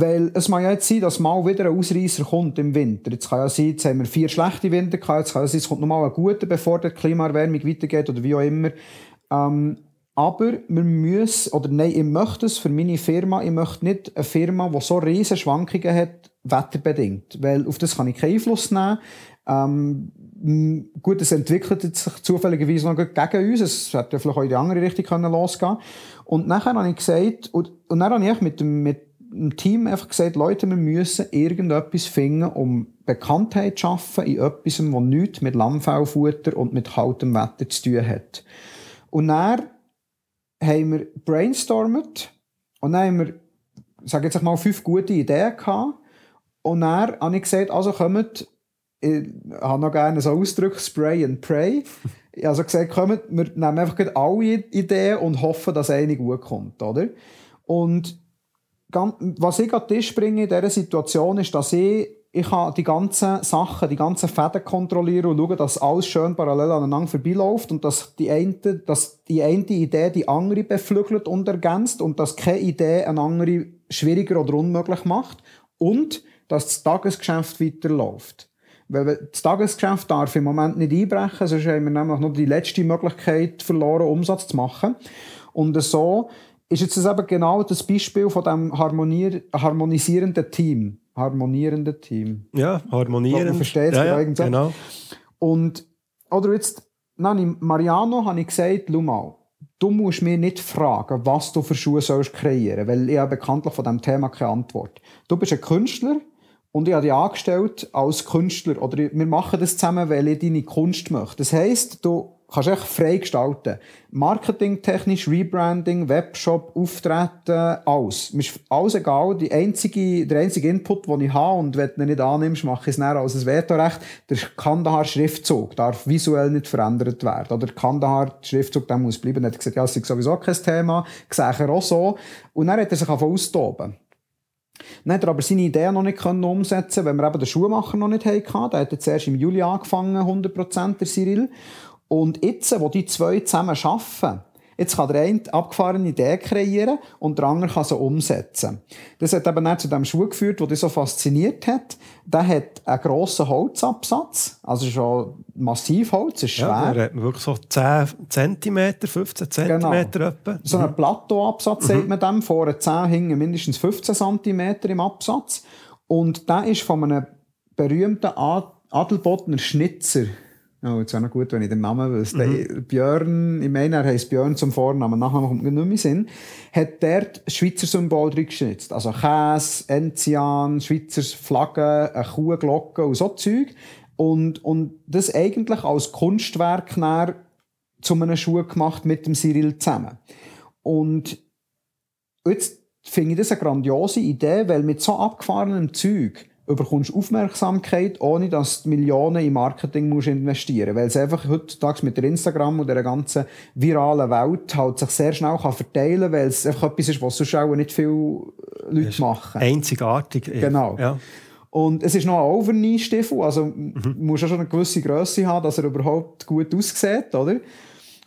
Weil es mag ja jetzt sein, dass mal wieder ein Ausreißer kommt im Winter. Jetzt kann ja sein, jetzt haben wir vier schlechte Winter gehabt, jetzt kann ja sein, es kommt nochmal ein guter, bevor die Klimaerwärmung weitergeht oder wie auch immer. Ähm, aber wir müssen, oder nein, ich möchte es für meine Firma, ich möchte nicht eine Firma, die so riesige Schwankungen hat, wetterbedingt. Weil auf das kann ich keinen Einfluss nehmen. Ähm, gut, es entwickelt sich zufälligerweise noch gegen uns. Es hätte vielleicht auch in die andere Richtung können losgehen Und nachher habe ich gesagt, und, und dann habe ich mit dem, mit dem Team einfach gesagt, Leute, wir müssen irgendetwas finden, um Bekanntheit zu schaffen in etwas, das nichts mit Lammfellfutter und mit kaltem Wetter zu tun hat. Und dann haben wir brainstormt und dann haben wir, sage jetzt mal, fünf gute Ideen gehabt. Und dann habe ich gesagt, also kommt, ich habe noch gerne so Ausdruck, Spray and Pray. Ich also gesagt, kommt, wir nehmen einfach alle Ideen und hoffen, dass eine gut kommt, oder? Und was ich an den Tisch bringe in dieser Situation ist, dass ich, ich kann die ganzen Sachen, die ganzen Fäden kontrollieren und schauen, dass alles schön parallel aneinander vorbeiläuft und dass die eine, dass die eine Idee die andere beflügelt und ergänzt und dass keine Idee eine andere schwieriger oder unmöglich macht und dass das Tagesgeschäft weiterläuft. Weil das Tagesgeschäft darf im Moment nicht einbrechen, sonst haben wir nämlich noch die letzte Möglichkeit verloren, Umsatz zu machen. Und so ist jetzt eben genau das Beispiel von dem harmonisierenden Team. Harmonierenden Team. Ja, harmonierend. Versteht ja, ja, genau. Und, oder jetzt, nein, Mariano habe ich gesagt, schau mal, du musst mir nicht fragen, was du für Schuhe sollst kreieren, weil ich habe bekanntlich von diesem Thema keine Antwort. Du bist ein Künstler und ich habe dich angestellt als Künstler oder wir machen das zusammen, weil ich deine Kunst möchte. Das heisst, du kannst echt frei gestalten. Marketingtechnisch, Rebranding, Webshop, Auftreten, alles. Mir ist alles egal. Die einzige, der einzige Input, den ich habe, und wenn du ihn nicht annimmst, mache ich es näher als ein Vetorecht, der Kandahar-Schriftzug darf visuell nicht verändert werden. Oder der Kandahar-Schriftzug, der muss bleiben. Dann hat er gesagt, ja, das ist sowieso kein Thema. Sehe er auch so. Und dann hat er sich einfach austoben. Dann hat er aber seine Idee noch nicht umsetzen können, weil wir eben den Schuhmacher noch nicht hatten. Der hat jetzt erst im Juli angefangen, 100% der Cyril. Und jetzt, wo die zwei zusammen arbeiten, jetzt kann der eine abgefahrene Idee kreieren und der andere kann sie umsetzen. Das hat eben auch zu dem Schuh geführt, der dich so fasziniert hat. Der hat einen grossen Holzabsatz, also schon massiv Holz, ist schwer. Ja, der hat wirklich so 10 cm, 15 cm genau. etwa. So einen mhm. Plateauabsatz, mhm. sagt man dem, vorne 10, hinten mindestens 15 cm im Absatz. Und der ist von einem berühmten Adelbodner Schnitzer Oh, jetzt wäre noch gut, wenn ich den Namen wüsste. Mhm. Björn, ich meine, er heisst Björn zum Vornamen, Nachnamen kommt mir nicht mehr Sinn, hat dort Schweizer Symbol drin geschnitzt. Also Käse, Enzian, Schweizer Flagge, eine Kuhglocke und so Zeug. Und, und das eigentlich als Kunstwerk näher zu einem Schuh gemacht mit dem Cyril zusammen. Und jetzt finde ich das eine grandiose Idee, weil mit so abgefahrenem Zeug überkommst Aufmerksamkeit, ohne dass du Millionen in Marketing musst investieren musst. Weil es einfach heutzutage mit der Instagram und der ganzen viralen Welt halt sich sehr schnell kann verteilen kann, weil es einfach etwas ist, was sonst auch nicht viele Leute machen. Einzigartig. Genau. Ja. Und es ist noch ein Overknee-Stiefel, also mhm. musst ja schon eine gewisse Größe haben, dass er überhaupt gut aussieht, oder?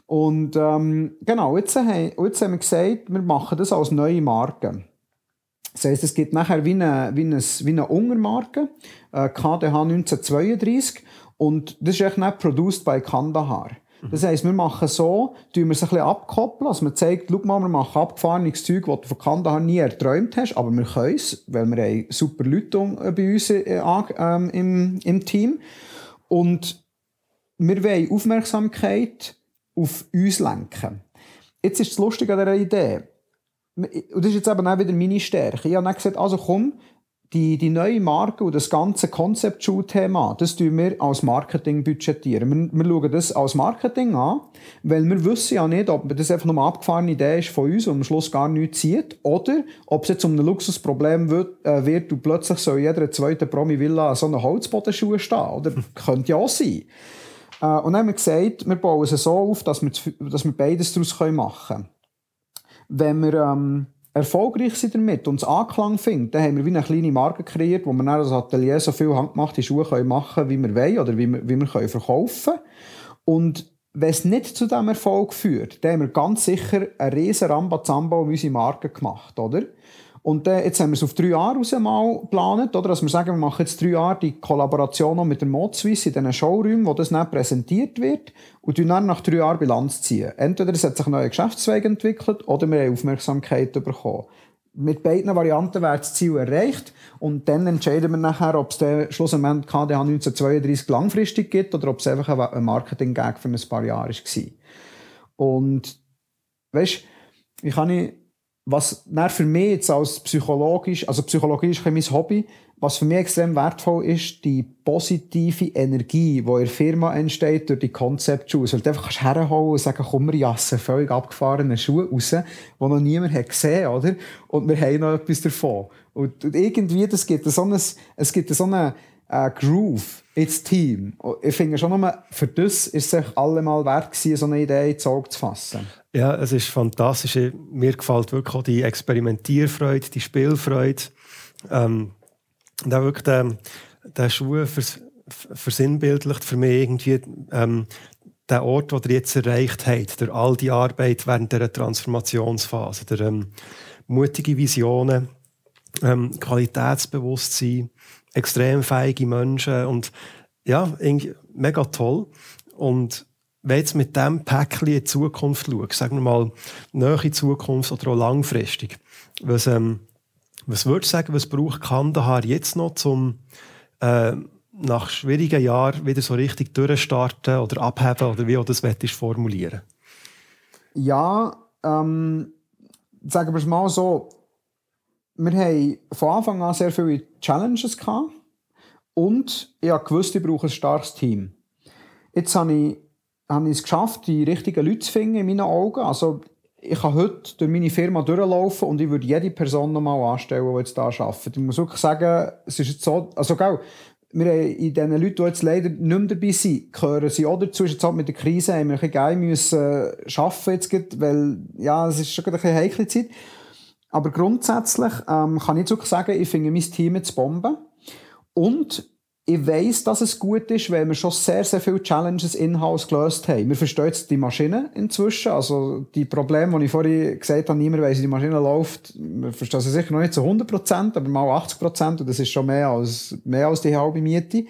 Und ähm, genau, jetzt, jetzt haben wir gesagt, wir machen das als neue Marke. Das heisst, es gibt nachher wie eine, wie eine, wie eine Untermarke, äh, KDH 1932, und das ist echt nicht produced by Kandahar. Das heisst, wir machen so, tun wir es ein bisschen abkoppeln, also man zeigt, schau mal, wir machen abgefahrenes Zeug, das du von Kandahar nie erträumt hast, aber wir können es, weil wir haben super Leute äh, bei uns äh, äh, im, im Team. Und wir wollen Aufmerksamkeit auf uns lenken. Jetzt ist das Lustige an dieser Idee und das ist jetzt eben auch wieder meine Stärke. Ich habe dann gesagt, also komm, die, die neue Marke und das ganze Concept-Show-Thema, das tun wir als Marketing budgetieren. Wir, wir schauen das als Marketing an, weil wir wissen ja nicht, ob das einfach nur eine abgefahrene Idee ist von uns und am Schluss gar nichts zieht, oder ob es jetzt um ein Luxusproblem wird, äh, wird und plötzlich soll jeder zweite Promi-Villa so eine Holzbodenschuhe stehen, oder? (laughs) Könnte ja auch sein. Äh, und dann haben wir gesagt, wir bauen es so auf, dass wir, dass wir beides daraus machen können. Wenn wir... Ähm, erfolgreich sind damit und es Anklang findet, dann haben wir wie eine kleine Marke kreiert, wo wir dann als Atelier so viel handgemachte Schuhe können machen wie wir wollen oder wie wir, wie wir können verkaufen. Und wenn es nicht zu diesem Erfolg führt, dann haben wir ganz sicher einen riesen Rambazamba um unsere Marke gemacht, oder? Und äh, jetzt haben wir es auf drei Jahre raus mal geplant, oder? Dass wir sagen, wir machen jetzt drei Jahre die Kollaboration noch mit der Mod Suisse in diesen Showräumen, wo das dann präsentiert wird und dann nach drei Jahren Bilanz ziehen. Entweder es hat sich ein neuer Geschäftsweg entwickelt oder wir haben Aufmerksamkeit bekommen. Mit beiden Varianten wäre das Ziel erreicht und dann entscheiden wir nachher, ob es den schlussendlich KDH 1932 langfristig gibt oder ob es einfach ein Marketing-Gag für ein paar Jahre war. Und weißt, wie kann ich was für mich jetzt als psychologisch, also Psychologie ist mein Hobby, was für mich extrem wertvoll ist, die positive Energie, die in der Firma entsteht durch die Konzeptschuhe. Du einfach herholen und sagen, komm, wir jassen völlig abgefahrene Schuhe raus, die noch niemand hat gesehen, oder? Und wir haben noch etwas davon. Und, und irgendwie, das gibt so ein, es gibt so eine, äh, Groove ins Team. Ich finde schon nur, für das ist es sich allemal wert gewesen, so eine Idee ins Auge zu fassen. Ja, es ist fantastisch. Mir gefällt wirklich auch die Experimentierfreude, die Spielfreude. Ähm, und auch wirklich der, der Schuh vers, versinnbildlicht für mich irgendwie ähm, der Ort, den ihr jetzt erreicht habt, durch all die Arbeit während dieser Transformationsphase, der ähm, mutige Visionen, ähm, Qualitätsbewusstsein, extrem feige Menschen und ja, mega toll. Und wenn jetzt mit diesem Päckchen in die Zukunft schaust, sagen wir mal, nahe Zukunft oder auch langfristig, was, ähm, was würdest du sagen, was braucht Kandahar jetzt noch, um äh, nach schwierigen Jahren wieder so richtig durchstarten oder abheben oder wie du das willst, formulieren? Ja, ähm, sagen wir es mal so, wir haben von Anfang an sehr viele Challenges gehabt und ich gewusst, ich brauche ein starkes Team. Jetzt habe ich, habe ich es geschafft, die richtigen Leute zu finden in meinen Augen. Also ich kann heute durch meine Firma durchlaufen und ich würde jede Person nochmal anstellen, die jetzt hier arbeitet. Ich muss wirklich sagen, es ist jetzt so, also gell, wir in diesen Leuten, die jetzt leider nicht mehr dabei sind, gehören sie auch dazu. Jetzt halt mit der Krise haben wir ein bisschen geil müssen äh, arbeiten jetzt, weil, ja, es ist schon ein bisschen heikle Zeit. Aber grundsätzlich ähm, kann ich wirklich sagen, ich finde mein Team jetzt Bomben. Und ich weiss, dass es gut ist, weil wir schon sehr, sehr viele Challenges in-house gelöst haben. Wir verstehen jetzt die Maschine inzwischen. Also, die Probleme, die ich vorhin gesagt habe, niemand weiss, wie die Maschine läuft. Wir verstehen sie sicher noch nicht zu 100%, aber mal 80%. Und das ist schon mehr als, mehr als die halbe Miete.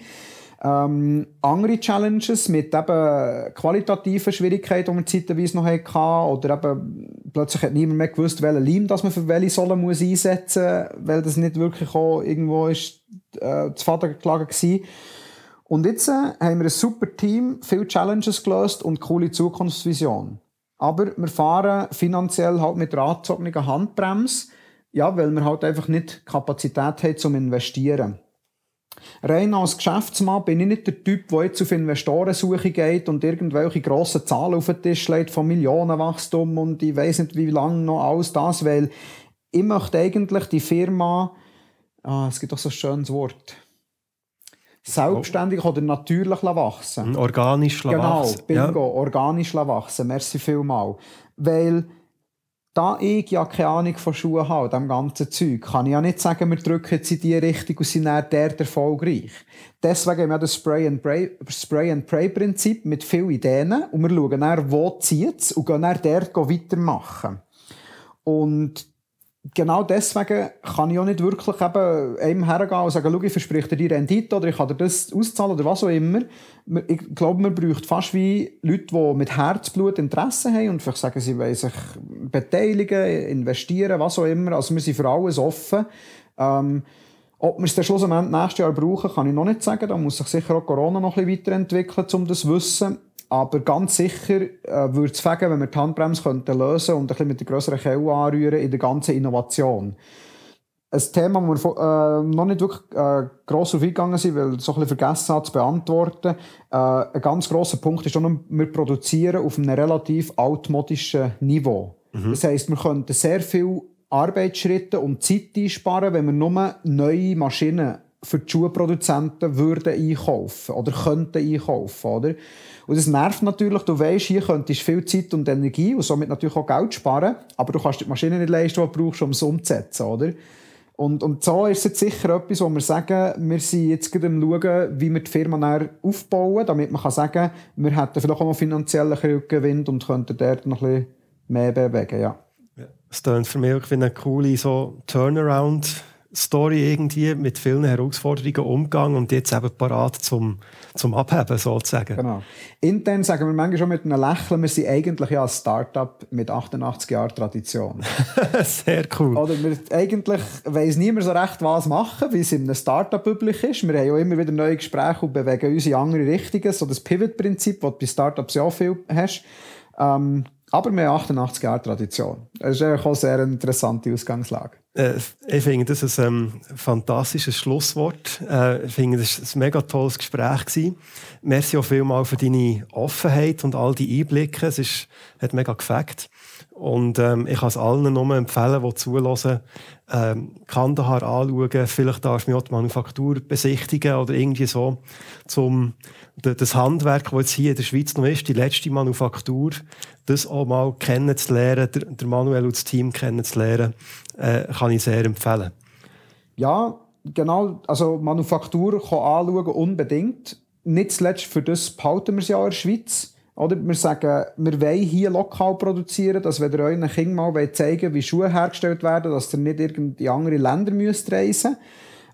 Ähm, andere Challenges mit eben qualitativen Schwierigkeiten, die wir zeitweise noch hatten, oder eben plötzlich hat niemand mehr gewusst, welchen Leim das man für welche Sohle muss einsetzen muss, weil das nicht wirklich auch irgendwo ist, äh, zu Vater geschlagen gewesen. Und jetzt äh, haben wir ein super Team, viele Challenges gelöst und coole Zukunftsvision. Aber wir fahren finanziell halt mit der angezogenen Handbremse, ja, weil wir halt einfach nicht Kapazität haben zum Investieren. Rein als Geschäftsmann bin ich nicht der Typ, der jetzt auf Investorensuche geht und irgendwelche grossen Zahlen auf den Tisch legt von Millionenwachstum und ich weiß nicht, wie lange noch alles das, weil ich möchte eigentlich die Firma, ah, es gibt doch so ein schönes Wort, selbstständig oder natürlich wachsen. Hm, organisch genau, wachsen. Genau, bingo, ja. organisch wachsen. Merci vielmal. Weil da ich ja keine Ahnung von Schuhen habe, dem ganzen Zeug, kann ich ja nicht sagen, wir drücken jetzt in die Richtung und sind dann der erfolgreich. Deswegen haben wir das Spray-and-Pray-Prinzip mit vielen Ideen und wir schauen dann, wo zieht es und gehen dann dort weitermachen. Und genau deswegen kann ich auch nicht wirklich eben einem hergehen und sagen, schau, ich verspreche dir die Rendite oder ich kann dir das auszahlen oder was auch immer. Ich glaube, man braucht fast wie Leute, die mit Herzblut Interesse haben und vielleicht sagen, sie wollen sich beteiligen, investieren, was auch immer. Also wir sind für alles offen. Ähm, ob wir es dann schlussendlich nächstes Jahr brauchen, kann ich noch nicht sagen. Da muss sich sicher auch Corona noch ein bisschen weiterentwickeln, um das zu wissen. Aber ganz sicher äh, würde es fegen, wenn wir die Handbremse könnten lösen und ein bisschen mit der grösseren Kelle anrühren in der ganzen Innovation. ein Thema, wo wir äh, noch nicht wirklich äh, gross auf eingegangen sind, weil so ein bisschen vergessen hat zu beantworten. Äh, ein ganz grosser Punkt ist auch, wir produzieren auf einem relativ altmodischen Niveau. Mhm. Das heisst, wir könnten sehr viel Arbeitsschritte und Zeit einsparen, wenn wir nur neue Maschinen für die Schuhproduzenten würden einkaufen oder könnten einkaufen, oder? Und das nervt natürlich. Du weißt, hier könntest du viel Zeit und Energie und somit natürlich auch Geld sparen, aber du kannst die Maschine nicht leisten, die du brauchst, um es umzusetzen, oder? Und, und so ist es sicher etwas, wo wir sagen, wir sind jetzt gerade am schauen, wie wir die Firma aufbauen, damit man kann sagen, wir hätten vielleicht auch noch finanziellen Gewinn und könnten dort noch ein bisschen mehr bewegen, ja. Es klingt für mich wie eine coole so Turnaround- Story irgendwie mit vielen Herausforderungen umgegangen und jetzt eben parat zum, zum Abheben sozusagen. Genau. Intern sagen wir manchmal schon mit einem Lächeln, wir sind eigentlich ja ein Startup mit 88 Jahren Tradition. (laughs) Sehr cool. Oder wir eigentlich weiss niemand so recht, was machen, wie es in einem Startup üblich ist. Wir haben ja immer wieder neue Gespräche und bewegen uns in andere Richtungen. So das Pivot-Prinzip, das du bei Startups ja auch viel hast. Ähm, aber wir haben 88 Jahre Tradition. Das ist auch eine sehr interessante Ausgangslage. Äh, ich finde, das ist ein ähm, fantastisches Schlusswort. Äh, ich finde, das war ein mega tolles Gespräch. Gewesen. Merci auch vielmal für deine Offenheit und all die Einblicke. Es ist, hat mega gefällt. Und ähm, ich kann es allen nur empfehlen, die zulassen, ähm, Kandahar anschauen. Vielleicht darfst du mir auch die Manufaktur besichtigen oder irgendwie so, zum das Handwerk, das jetzt hier in der Schweiz noch ist, die letzte Manufaktur, das auch mal kennenzulernen, der, Manuel und das Team kennenzulernen, äh, kann ich sehr empfehlen. Ja, genau. Also Manufaktur kann anschauen, unbedingt. Nicht zuletzt für das behalten wir es ja in der Schweiz. Oder wir sagen, wir wollen hier lokal produzieren, dass wenn ihr euren Kindern mal zeigen wie Schuhe hergestellt werden, dass ihr nicht in andere Länder müsst reisen müsst.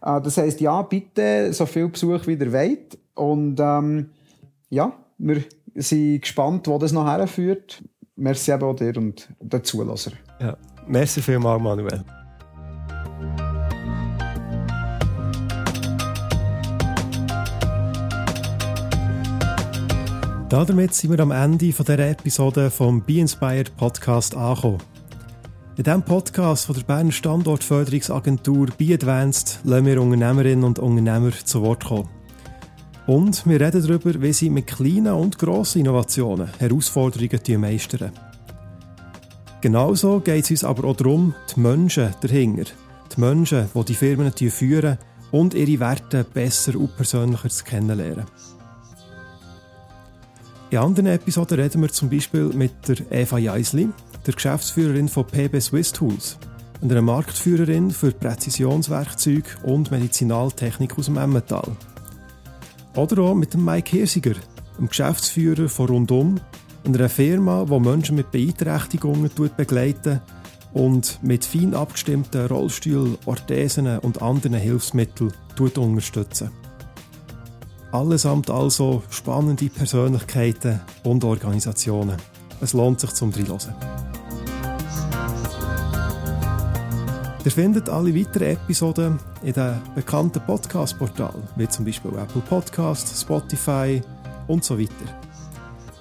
Äh, das heisst, ja, bitte so viel Besuch wie ihr wollt. Und ähm, ja, wir sind gespannt, wo das noch herführt. Merci eben auch dir und den Zulasser. Ja, merci vielmals, Manuel. Damit sind wir am Ende dieser Episode vom Be Inspired Podcast angekommen. In diesem Podcast von der Berner Standortförderungsagentur Be Advanced lassen wir Unternehmerinnen und Unternehmer zu Wort kommen. Und wir reden darüber, wie sie mit kleinen und grossen Innovationen Herausforderungen meistern. Genauso geht es uns aber auch darum, die Menschen dahinter, die Menschen, die die Firmen führen und ihre Werte besser und persönlicher zu kennenlernen. In anderen Episoden reden wir zum Beispiel mit der Eva Jeisli, der Geschäftsführerin von PB Swiss Tools, einer Marktführerin für Präzisionswerkzeuge und Medizinaltechnik aus dem Emmental. Oder auch mit dem Mike Hirsiger, dem Geschäftsführer von Rundum, einer Firma, die Menschen mit Beeinträchtigungen begleitet und mit fein abgestimmten Rollstühlen, Orthesen und anderen Hilfsmitteln unterstützt. Allesamt also spannende Persönlichkeiten und Organisationen. Es lohnt sich zum Dreilosen. Ihr findet alle weiteren Episoden in den bekannten Podcast-Portalen, wie zum Beispiel Apple Podcasts, Spotify und so weiter.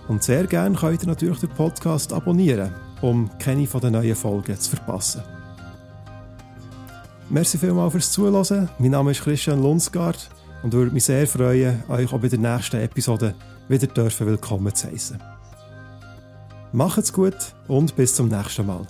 Und sehr gerne könnt ihr natürlich den Podcast abonnieren, um keine von den neuen Folgen zu verpassen. Merci vielmals fürs Zuhören. Mein Name ist Christian Lunsgaard und würde mich sehr freuen, euch auch bei der nächsten Episode wieder dürfen willkommen zu heißen. Macht's gut und bis zum nächsten Mal.